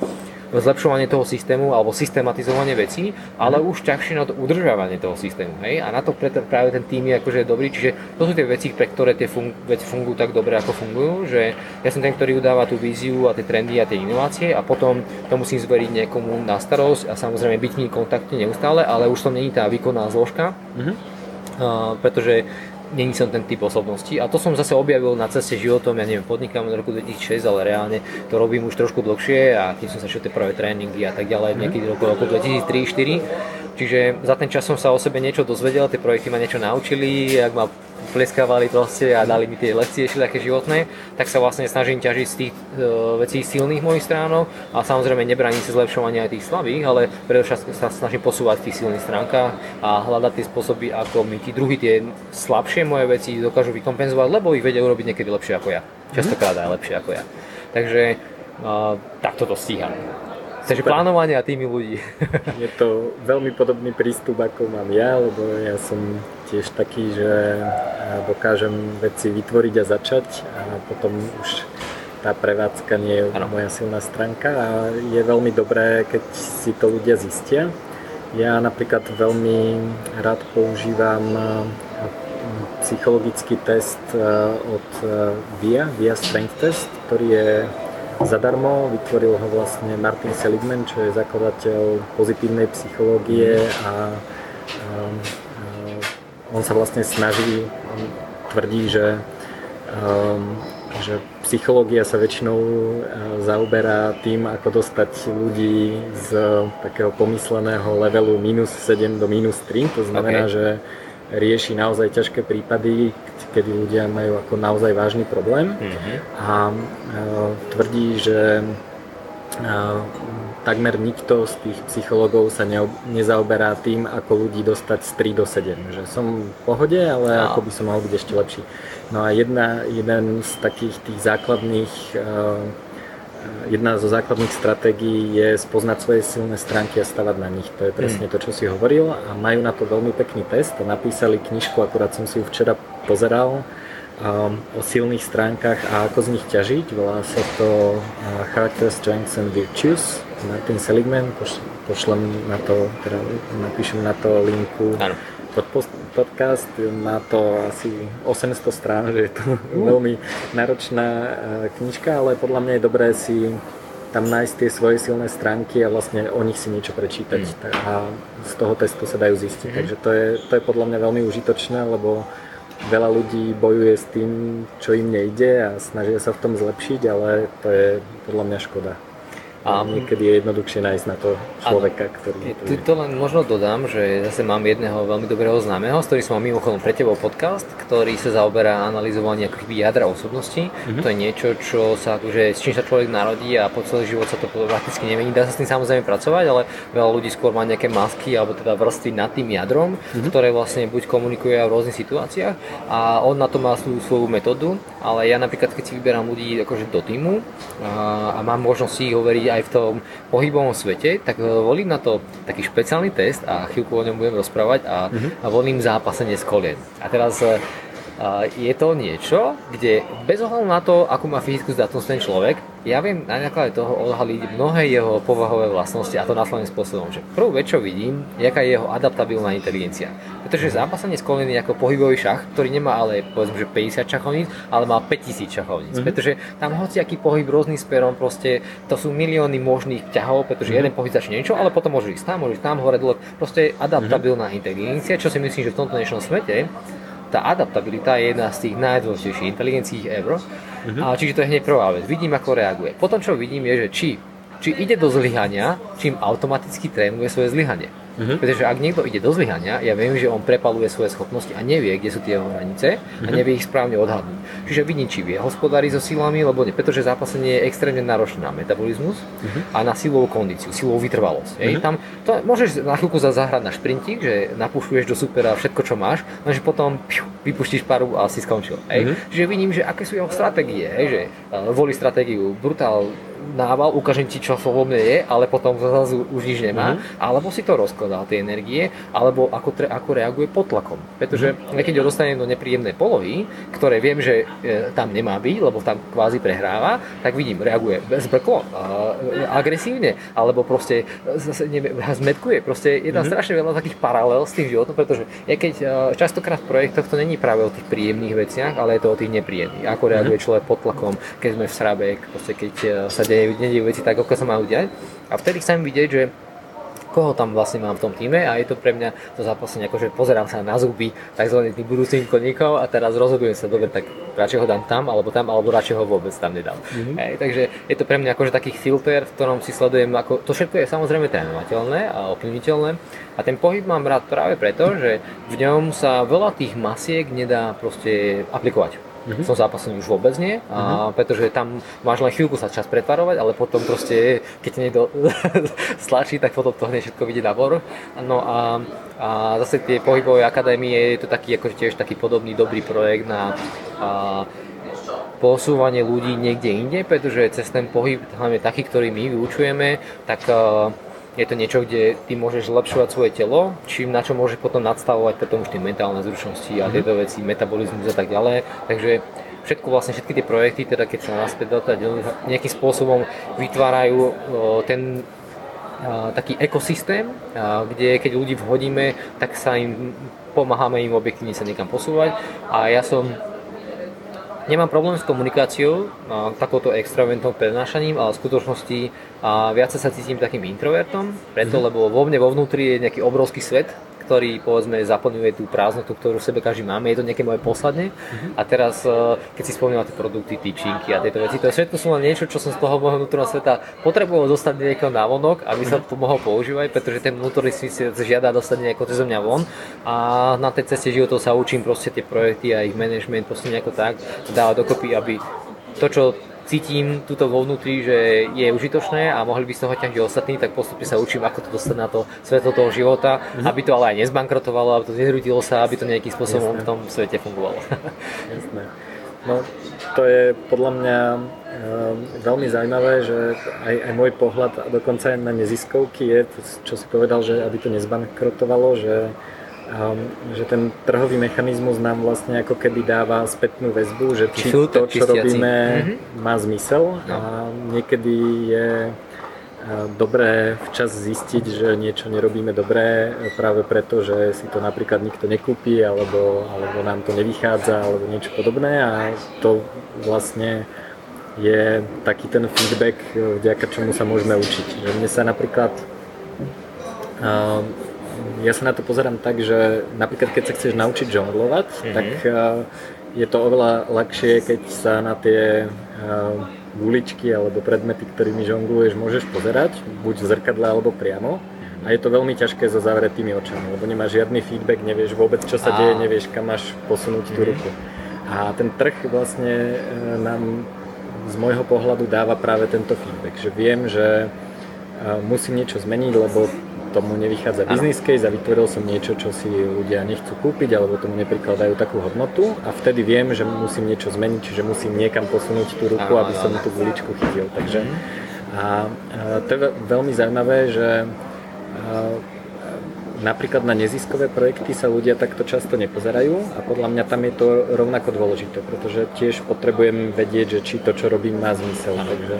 zlepšovanie toho systému alebo systematizovanie vecí, ale už ťažšie na to udržávanie toho systému. Hej? A na to práve ten tým je akože dobrý, čiže to sú tie veci, pre ktoré tie fun- veci fungujú tak dobre, ako fungujú, že ja som ten, ktorý udáva tú víziu a tie trendy a tie inovácie a potom to musím zveriť niekomu na starosť a samozrejme byť v kontakte neustále, ale už som není tá výkonná zložka, mm-hmm. uh, pretože není som ten typ osobnosti. A to som zase objavil na ceste životom, ja neviem, podnikám od roku 2006, ale reálne to robím už trošku dlhšie a tým som sa šiel tie prvé tréningy a tak ďalej, mm. niekedy roku, roku 2003-2004. Čiže za ten čas som sa o sebe niečo dozvedel, tie projekty ma niečo naučili, ak ma pleskávali proste a dali mi tie lekcie také životné, tak sa vlastne snažím ťažiť z tých e, vecí silných mojich stránok a samozrejme nebraním sa zlepšovania aj tých slabých, ale predovšetkým sa snažím posúvať v tých silných stránkach a hľadať tie spôsoby, ako mi tí druhí tie slabšie moje veci dokážu vykompenzovať, lebo ich vedia urobiť niekedy lepšie ako ja. Častokrát aj lepšie ako ja. Takže uh, takto to stíham. Takže plánovanie a tými ľudí. Je to veľmi podobný prístup, ako mám ja, lebo ja som tiež taký, že dokážem veci vytvoriť a začať a potom už tá prevádzka nie je ano. moja silná stránka a je veľmi dobré, keď si to ľudia zistia. Ja napríklad veľmi rád používam psychologický test od VIA, VIA Strength Test, ktorý je zadarmo. Vytvoril ho vlastne Martin Seligman, čo je zakladateľ pozitívnej psychológie a, a, a on sa vlastne snaží, on tvrdí, že, um, že psychológia sa väčšinou zaoberá tým, ako dostať ľudí z takého pomysleného levelu minus 7 do minus 3. To znamená, okay. že rieši naozaj ťažké prípady, kedy ľudia majú ako naozaj vážny problém mm-hmm. a e, tvrdí, že e, takmer nikto z tých psychológov sa ne, nezaoberá tým, ako ľudí dostať z 3 do 7. Že som v pohode, ale no. ako by som mal byť ešte lepší. No a jedna, jeden z takých tých základných e, jedna zo základných stratégií je spoznať svoje silné stránky a stavať na nich. To je presne mm. to, čo si hovoril a majú na to veľmi pekný test napísali knižku, akurát som si ju včera pozeral um, o silných stránkach a ako z nich ťažiť. Volá sa to uh, Character Strengths and Virtues. Martin Seligman, pošlem na to, teda napíšem na to linku. Ano pod podcast, má to asi 800 strán, že je to uh. veľmi náročná e, knižka, ale podľa mňa je dobré si tam nájsť tie svoje silné stránky a vlastne o nich si niečo prečítať mm. a z toho testu sa dajú zistiť. Mm. Takže to je, to je podľa mňa veľmi užitočné, lebo veľa ľudí bojuje s tým, čo im nejde a snažia sa v tom zlepšiť, ale to je podľa mňa škoda. A niekedy je jednoduchšie nájsť na to človeka, ktorý... Tu to len možno dodám, že zase mám jedného veľmi dobrého známeho, s ktorým som mal mimochodom pre tebou podcast, ktorý sa zaoberá analyzovaním ako jadra osobnosti. Mm-hmm. To je niečo, čo sa, akože, s čím sa človek narodí a po celý život sa to prakticky nemení. Dá sa s tým samozrejme pracovať, ale veľa ľudí skôr má nejaké masky alebo teda vrstvy nad tým jadrom, mm-hmm. ktoré vlastne buď komunikuje v rôznych situáciách a on na to má svoju, svoju metódu, ale ja napríklad keď si vyberám ľudí akože do týmu a, a mám možnosť ich hovoriť aj v tom pohybovom svete, tak e, volím na to taký špeciálny test a chvíľku o ňom budem rozprávať a, uh-huh. a volím zápasenie z kolien. A teraz e, je to niečo, kde bez ohľadu na to, akú má fyzickú zdatnosť ten človek, ja viem na základe toho odhaliť mnohé jeho povahové vlastnosti a to následným spôsobom, že prvú vec, čo vidím, je, aká je jeho adaptabilná inteligencia. Pretože zápasenie s kolený ako pohybový šach, ktorý nemá ale povedzme, že 50 šachovníc, ale má 5000 šachovníc. Mm-hmm. Pretože tam hoci aký pohyb rôznym smerom, proste to sú milióny možných ťahov, pretože mm-hmm. jeden pohyb začne niečo, ale potom môže ísť tam, môže ísť tam, hore, dole. Proste adaptabilná mm-hmm. inteligencia, čo si myslím, že v tomto dnešnom svete tá adaptabilita je jedna z tých najdôležitejších inteligencií ever. Uh-huh. A čiže to je hneď prvá vec. Vidím, ako reaguje. Potom, čo vidím, je, že či, či ide do zlyhania, čím automaticky trénuje svoje zlyhanie. Uh-huh. Pretože ak niekto ide do zlyhania, ja viem, že on prepaluje svoje schopnosti a nevie, kde sú tie jeho hranice a mhm. nevie ich správne odhadnúť. Čiže vidím, či vie hospodári so silami, lebo nie, pretože zápasenie je extrémne náročné na metabolizmus uh-huh. a na silovú kondíciu, silovú vytrvalosť. Uh-huh. Tam to môžeš na chvíľku zahrať na šprintík, že napušuješ do supera všetko, čo máš, lenže potom piu, vypuštíš paru a si skončil. Uh-huh. Čiže vidím, že aké sú jeho stratégie, hej, že uh, volí stratégiu brutál nával, ukážem ti, čo vo mne je, ale potom zrazu už nič nemá, mm-hmm. alebo si to rozkladá, tie energie, alebo ako, tre, ako reaguje pod tlakom. Pretože mm-hmm. keď ho dostanem do nepríjemnej polohy, ktoré viem, že e, tam nemá byť, lebo tam kvázi prehráva, tak vidím, reaguje zbrklo, e, agresívne, alebo proste zase neviem, zmetkuje. Proste je tam mm-hmm. strašne veľa takých paralel s tým životom, pretože ja keď e, častokrát v projektoch to není práve o tých príjemných veciach, ale je to o tých nepríjemných. Ako reaguje mm-hmm. človek pod tlakom, keď sme v srabe, proste keď e, sa nedejú veci tak, ako sa majú diať. A vtedy chcem vidieť, že koho tam vlastne mám v tom týme a je to pre mňa to zápasenie, akože pozerám sa na zuby tzv. tých budúcich koníkov a teraz rozhodujem sa, dobre, tak radšej ho dám tam, alebo tam, alebo radšej ho vôbec tam nedám. Mm-hmm. Hej, takže je to pre mňa akože taký filter, v ktorom si sledujem, ako to všetko je samozrejme trénovateľné a ovplyvniteľné a ten pohyb mám rád práve preto, že v ňom sa veľa tých masiek nedá proste aplikovať Mm-hmm. Som zápasení už vôbec nie, a mm-hmm. pretože tam máš len chvíľku sa čas pretvarovať, ale potom proste, keď niekto stlačí, tak potom to hneď všetko vidie na bor. No a, a zase tie pohybové akadémie je to taký akože tiež taký podobný dobrý projekt na a, posúvanie ľudí niekde inde, pretože cez ten pohyb, hlavne taký, ktorý my vyučujeme, tak je to niečo, kde ty môžeš zlepšovať svoje telo, čím na čo môžeš potom nadstavovať potom už tie mentálne zručnosti a mhm. tieto veci, metabolizmus a tak ďalej. Takže všetko vlastne, všetky tie projekty, teda keď sa naspäť dotať, nejakým spôsobom vytvárajú ten taký ekosystém, kde keď ľudí vhodíme, tak sa im pomáhame im objektívne sa niekam posúvať a ja som Nemám problém s komunikáciou, a takouto extravertnou prednášaním, ale v skutočnosti a viac sa cítim takým introvertom, preto, mm-hmm. lebo vo mne vo vnútri je nejaký obrovský svet, ktorý povedzme zaplňuje tú prázdnotu, ktorú v sebe každý máme. Je to nejaké moje posledne. Mm-hmm. A teraz, e, keď si spomínal tie produkty, tyčinky a tieto veci, to je všetko sú len niečo, čo som z toho môjho vnútorného sveta potreboval dostať nejakého návonok, aby sa to mohol používať, pretože ten vnútorný svet žiada dostať nejako cez mňa von. A na tej ceste životov sa učím proste tie projekty a ich management proste nejako tak dávať dokopy, aby to, čo cítim túto vo vnútri, že je užitočné a mohli by z toho ťažiť ostatní, tak postupne sa učím, ako to dostať na to svetlo toho života, mm-hmm. aby to ale aj nezbankrotovalo, aby to nezrutilo sa, aby to nejakým spôsobom Jasné. v tom svete fungovalo. Jasné. No, to je podľa mňa e, veľmi zaujímavé, že aj, aj môj pohľad, a dokonca aj na neziskovky je, čo si povedal, že aby to nezbankrotovalo, že že ten trhový mechanizmus nám vlastne ako keby dáva spätnú väzbu, že či to, čo robíme, mm-hmm. má zmysel no. a niekedy je dobré včas zistiť, že niečo nerobíme dobré práve preto, že si to napríklad nikto nekúpi alebo, alebo nám to nevychádza alebo niečo podobné a to vlastne je taký ten feedback, vďaka čomu sa môžeme učiť. Že mne sa napríklad ja sa na to pozerám tak, že napríklad keď sa chceš naučiť žonglovať, mm-hmm. tak je to oveľa ľahšie, keď sa na tie guličky alebo predmety, ktorými žongluješ, môžeš pozerať, buď v zrkadle alebo priamo. A je to veľmi ťažké so zavretými očami, lebo nemáš žiadny feedback, nevieš vôbec, čo sa deje, nevieš, kam máš posunúť tú mhm. ruku. A ten trh vlastne nám z môjho pohľadu dáva práve tento feedback, že viem, že musím niečo zmeniť, lebo tomu nevychádza business case a vytvoril som niečo, čo si ľudia nechcú kúpiť alebo tomu neprikladajú takú hodnotu a vtedy viem, že musím niečo zmeniť, čiže musím niekam posunúť tú ruku, aby som tú guličku chytil. Takže mhm. a, to je veľmi zaujímavé, že napríklad na neziskové projekty sa ľudia takto často nepozerajú a podľa mňa tam je to rovnako dôležité, pretože tiež potrebujem vedieť, že či to, čo robím, má zmysel. Takže...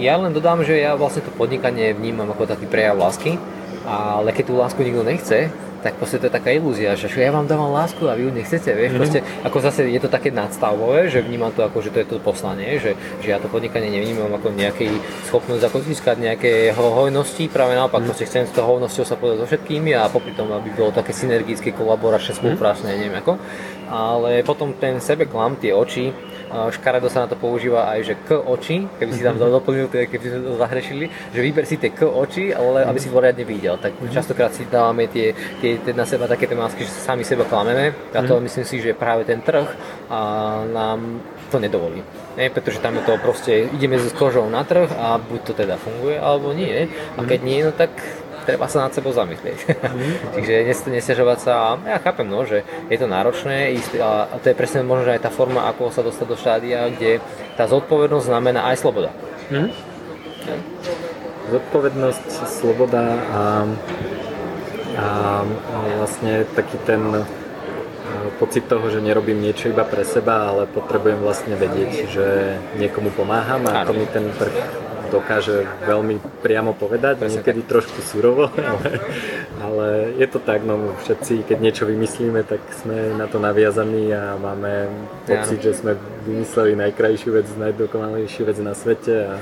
Ja len dodám, že ja vlastne to podnikanie vnímam ako taký prejav lásky, ale keď tú lásku nikto nechce, tak proste to je taká ilúzia, že ja vám dávam lásku a vy ju nechcete, vieš, mm-hmm. proste, ako zase je to také nadstavové, že vnímam to ako, že to je to poslanie, že, že ja to podnikanie nevnímam ako nejaký schopnosť ako získať nejaké hojnosti, práve naopak, mm-hmm. proste chcem s tou hojnosťou sa povedať so všetkými a popri tom, aby bolo také synergické, kolaboračné, mhm. spolupráčne, mm-hmm. neviem ako, ale potom ten sebeklam, tie oči, škaredo sa na to používa aj, že k oči, keby si tam doplnil, keby si to zahrešili, že vyber si tie k oči, ale aby si to riadne videl. Tak mhm. častokrát si dávame tie, tie, tie na seba také tie masky, že sami seba klameme a to mhm. myslím si, že práve ten trh a nám to nedovolí. Nie, pretože tam je to proste, ideme s kožou na trh a buď to teda funguje, alebo nie. A keď nie, no tak treba sa nad sebou zamyslieť. Čiže nestiažovať sa, a ja chápem, no, že je to náročné a to je presne možno aj tá forma, ako sa dostať do štádia, kde tá zodpovednosť znamená aj sloboda. Mm. Ja. Zodpovednosť, sloboda a, a vlastne taký ten pocit toho, že nerobím niečo iba pre seba, ale potrebujem vlastne vedieť, že niekomu pomáham a to mi ten trh dokáže veľmi priamo povedať, niekedy trošku surovo, ale, ale je to tak, no všetci, keď niečo vymyslíme, tak sme na to naviazaní a máme pocit, no. že sme vymysleli najkrajšiu vec, najdokonalejšiu vec na svete a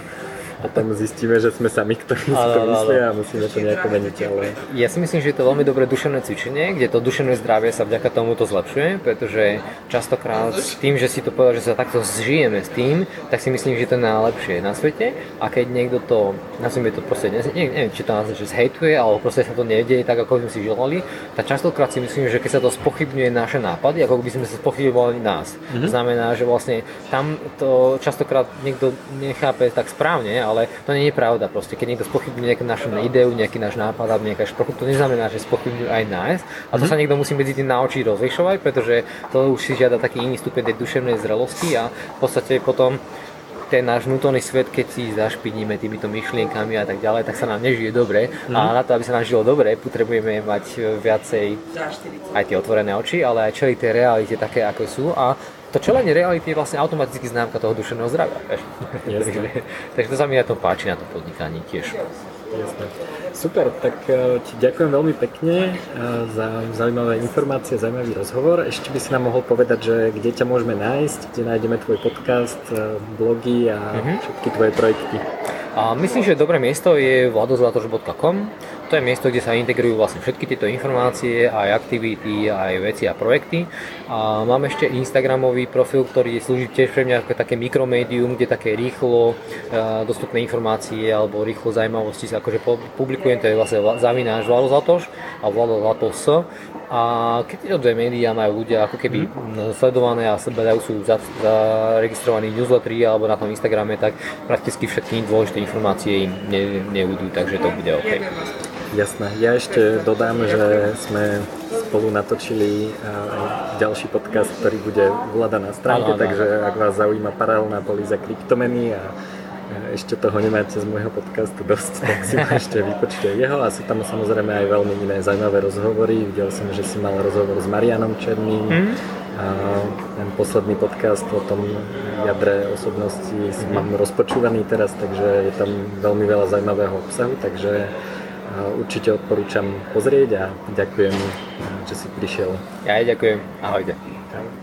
potom zistíme, že sme sami, ktorí si to myslia a musíme to nejako meniť. Ale... Ja si myslím, že je to veľmi dobré duševné cvičenie, kde to duševné zdravie sa vďaka tomu to zlepšuje, pretože častokrát s tým, že si to povedal, že sa takto zžijeme s tým, tak si myslím, že to je najlepšie na svete a keď niekto to, nazvime to proste, neviem, či to nazvime, že zhejtuje, alebo proste sa to nedieje tak, ako sme si želali, tak častokrát si myslím, že keď sa to spochybňuje naše nápady, ako by sme sa spochybňovali nás. Mm-hmm. Znamená, že vlastne tam to častokrát niekto nechápe tak správne, ale to nie je pravda proste. Keď niekto spochybní nejakú našu ideu, nejaký náš nápad alebo nejaká šprochu, to neznamená, že spochybňujú aj nás. A to mm-hmm. sa niekto musí medzi tým naučiť rozlišovať, pretože to už si žiada taký iný stupeň tej duševnej zrelosti a v podstate potom ten náš vnútorný svet, keď si zašpiníme týmito myšlienkami a tak ďalej, tak sa nám nežije dobre. Mm. A mhm. na to, aby sa nám žilo dobre, potrebujeme mať viacej aj tie otvorené oči, ale aj čeliť tie realite také, ako sú. A to čelenie reality je vlastne automaticky známka toho duševného zdravia. takže, takže to sa mi na tom páči, na tom podnikaní tiež. Jasne. Super, tak e, ti ďakujem veľmi pekne e, za zaujímavé informácie, zaujímavý rozhovor. Ešte by si nám mohol povedať, že kde ťa môžeme nájsť, kde nájdeme tvoj podcast, e, blogy a uh-huh. všetky tvoje projekty. A myslím, že dobré miesto je vladozlatoš.com to je miesto, kde sa integrujú vlastne všetky tieto informácie, aj aktivity, aj veci a projekty. A mám ešte Instagramový profil, ktorý slúži tiež pre mňa ako také mikromédium, kde také rýchlo uh, dostupné informácie alebo rýchlo zaujímavosti sa akože publikujem, to je vlastne zavináš Vlado Zatoš a Vlado Zatos. A keď tieto dve médiá majú ľudia ako keby mm. sledované a dajú sú zaregistrovaní newslettery alebo na tom Instagrame, tak prakticky všetky dôležité informácie im ne, neudú, takže to bude OK. Jasné. Ja ešte dodám, že sme spolu natočili ďalší podcast, ktorý bude Vlada na stránke, takže ak vás zaujíma paralelná políza kryptomeny a ešte toho nemáte z môjho podcastu dosť, tak si ešte vypočte jeho a sú tam samozrejme aj veľmi iné zaujímavé rozhovory. Videl som, že si mal rozhovor s Marianom Černým mm. a ten posledný podcast o tom jadre osobnosti mm. mám rozpočúvaný teraz, takže je tam veľmi veľa zaujímavého obsahu, takže určite odporúčam pozrieť a ďakujem, že si prišiel. Ja aj ďakujem. Ahojte. Ahoj.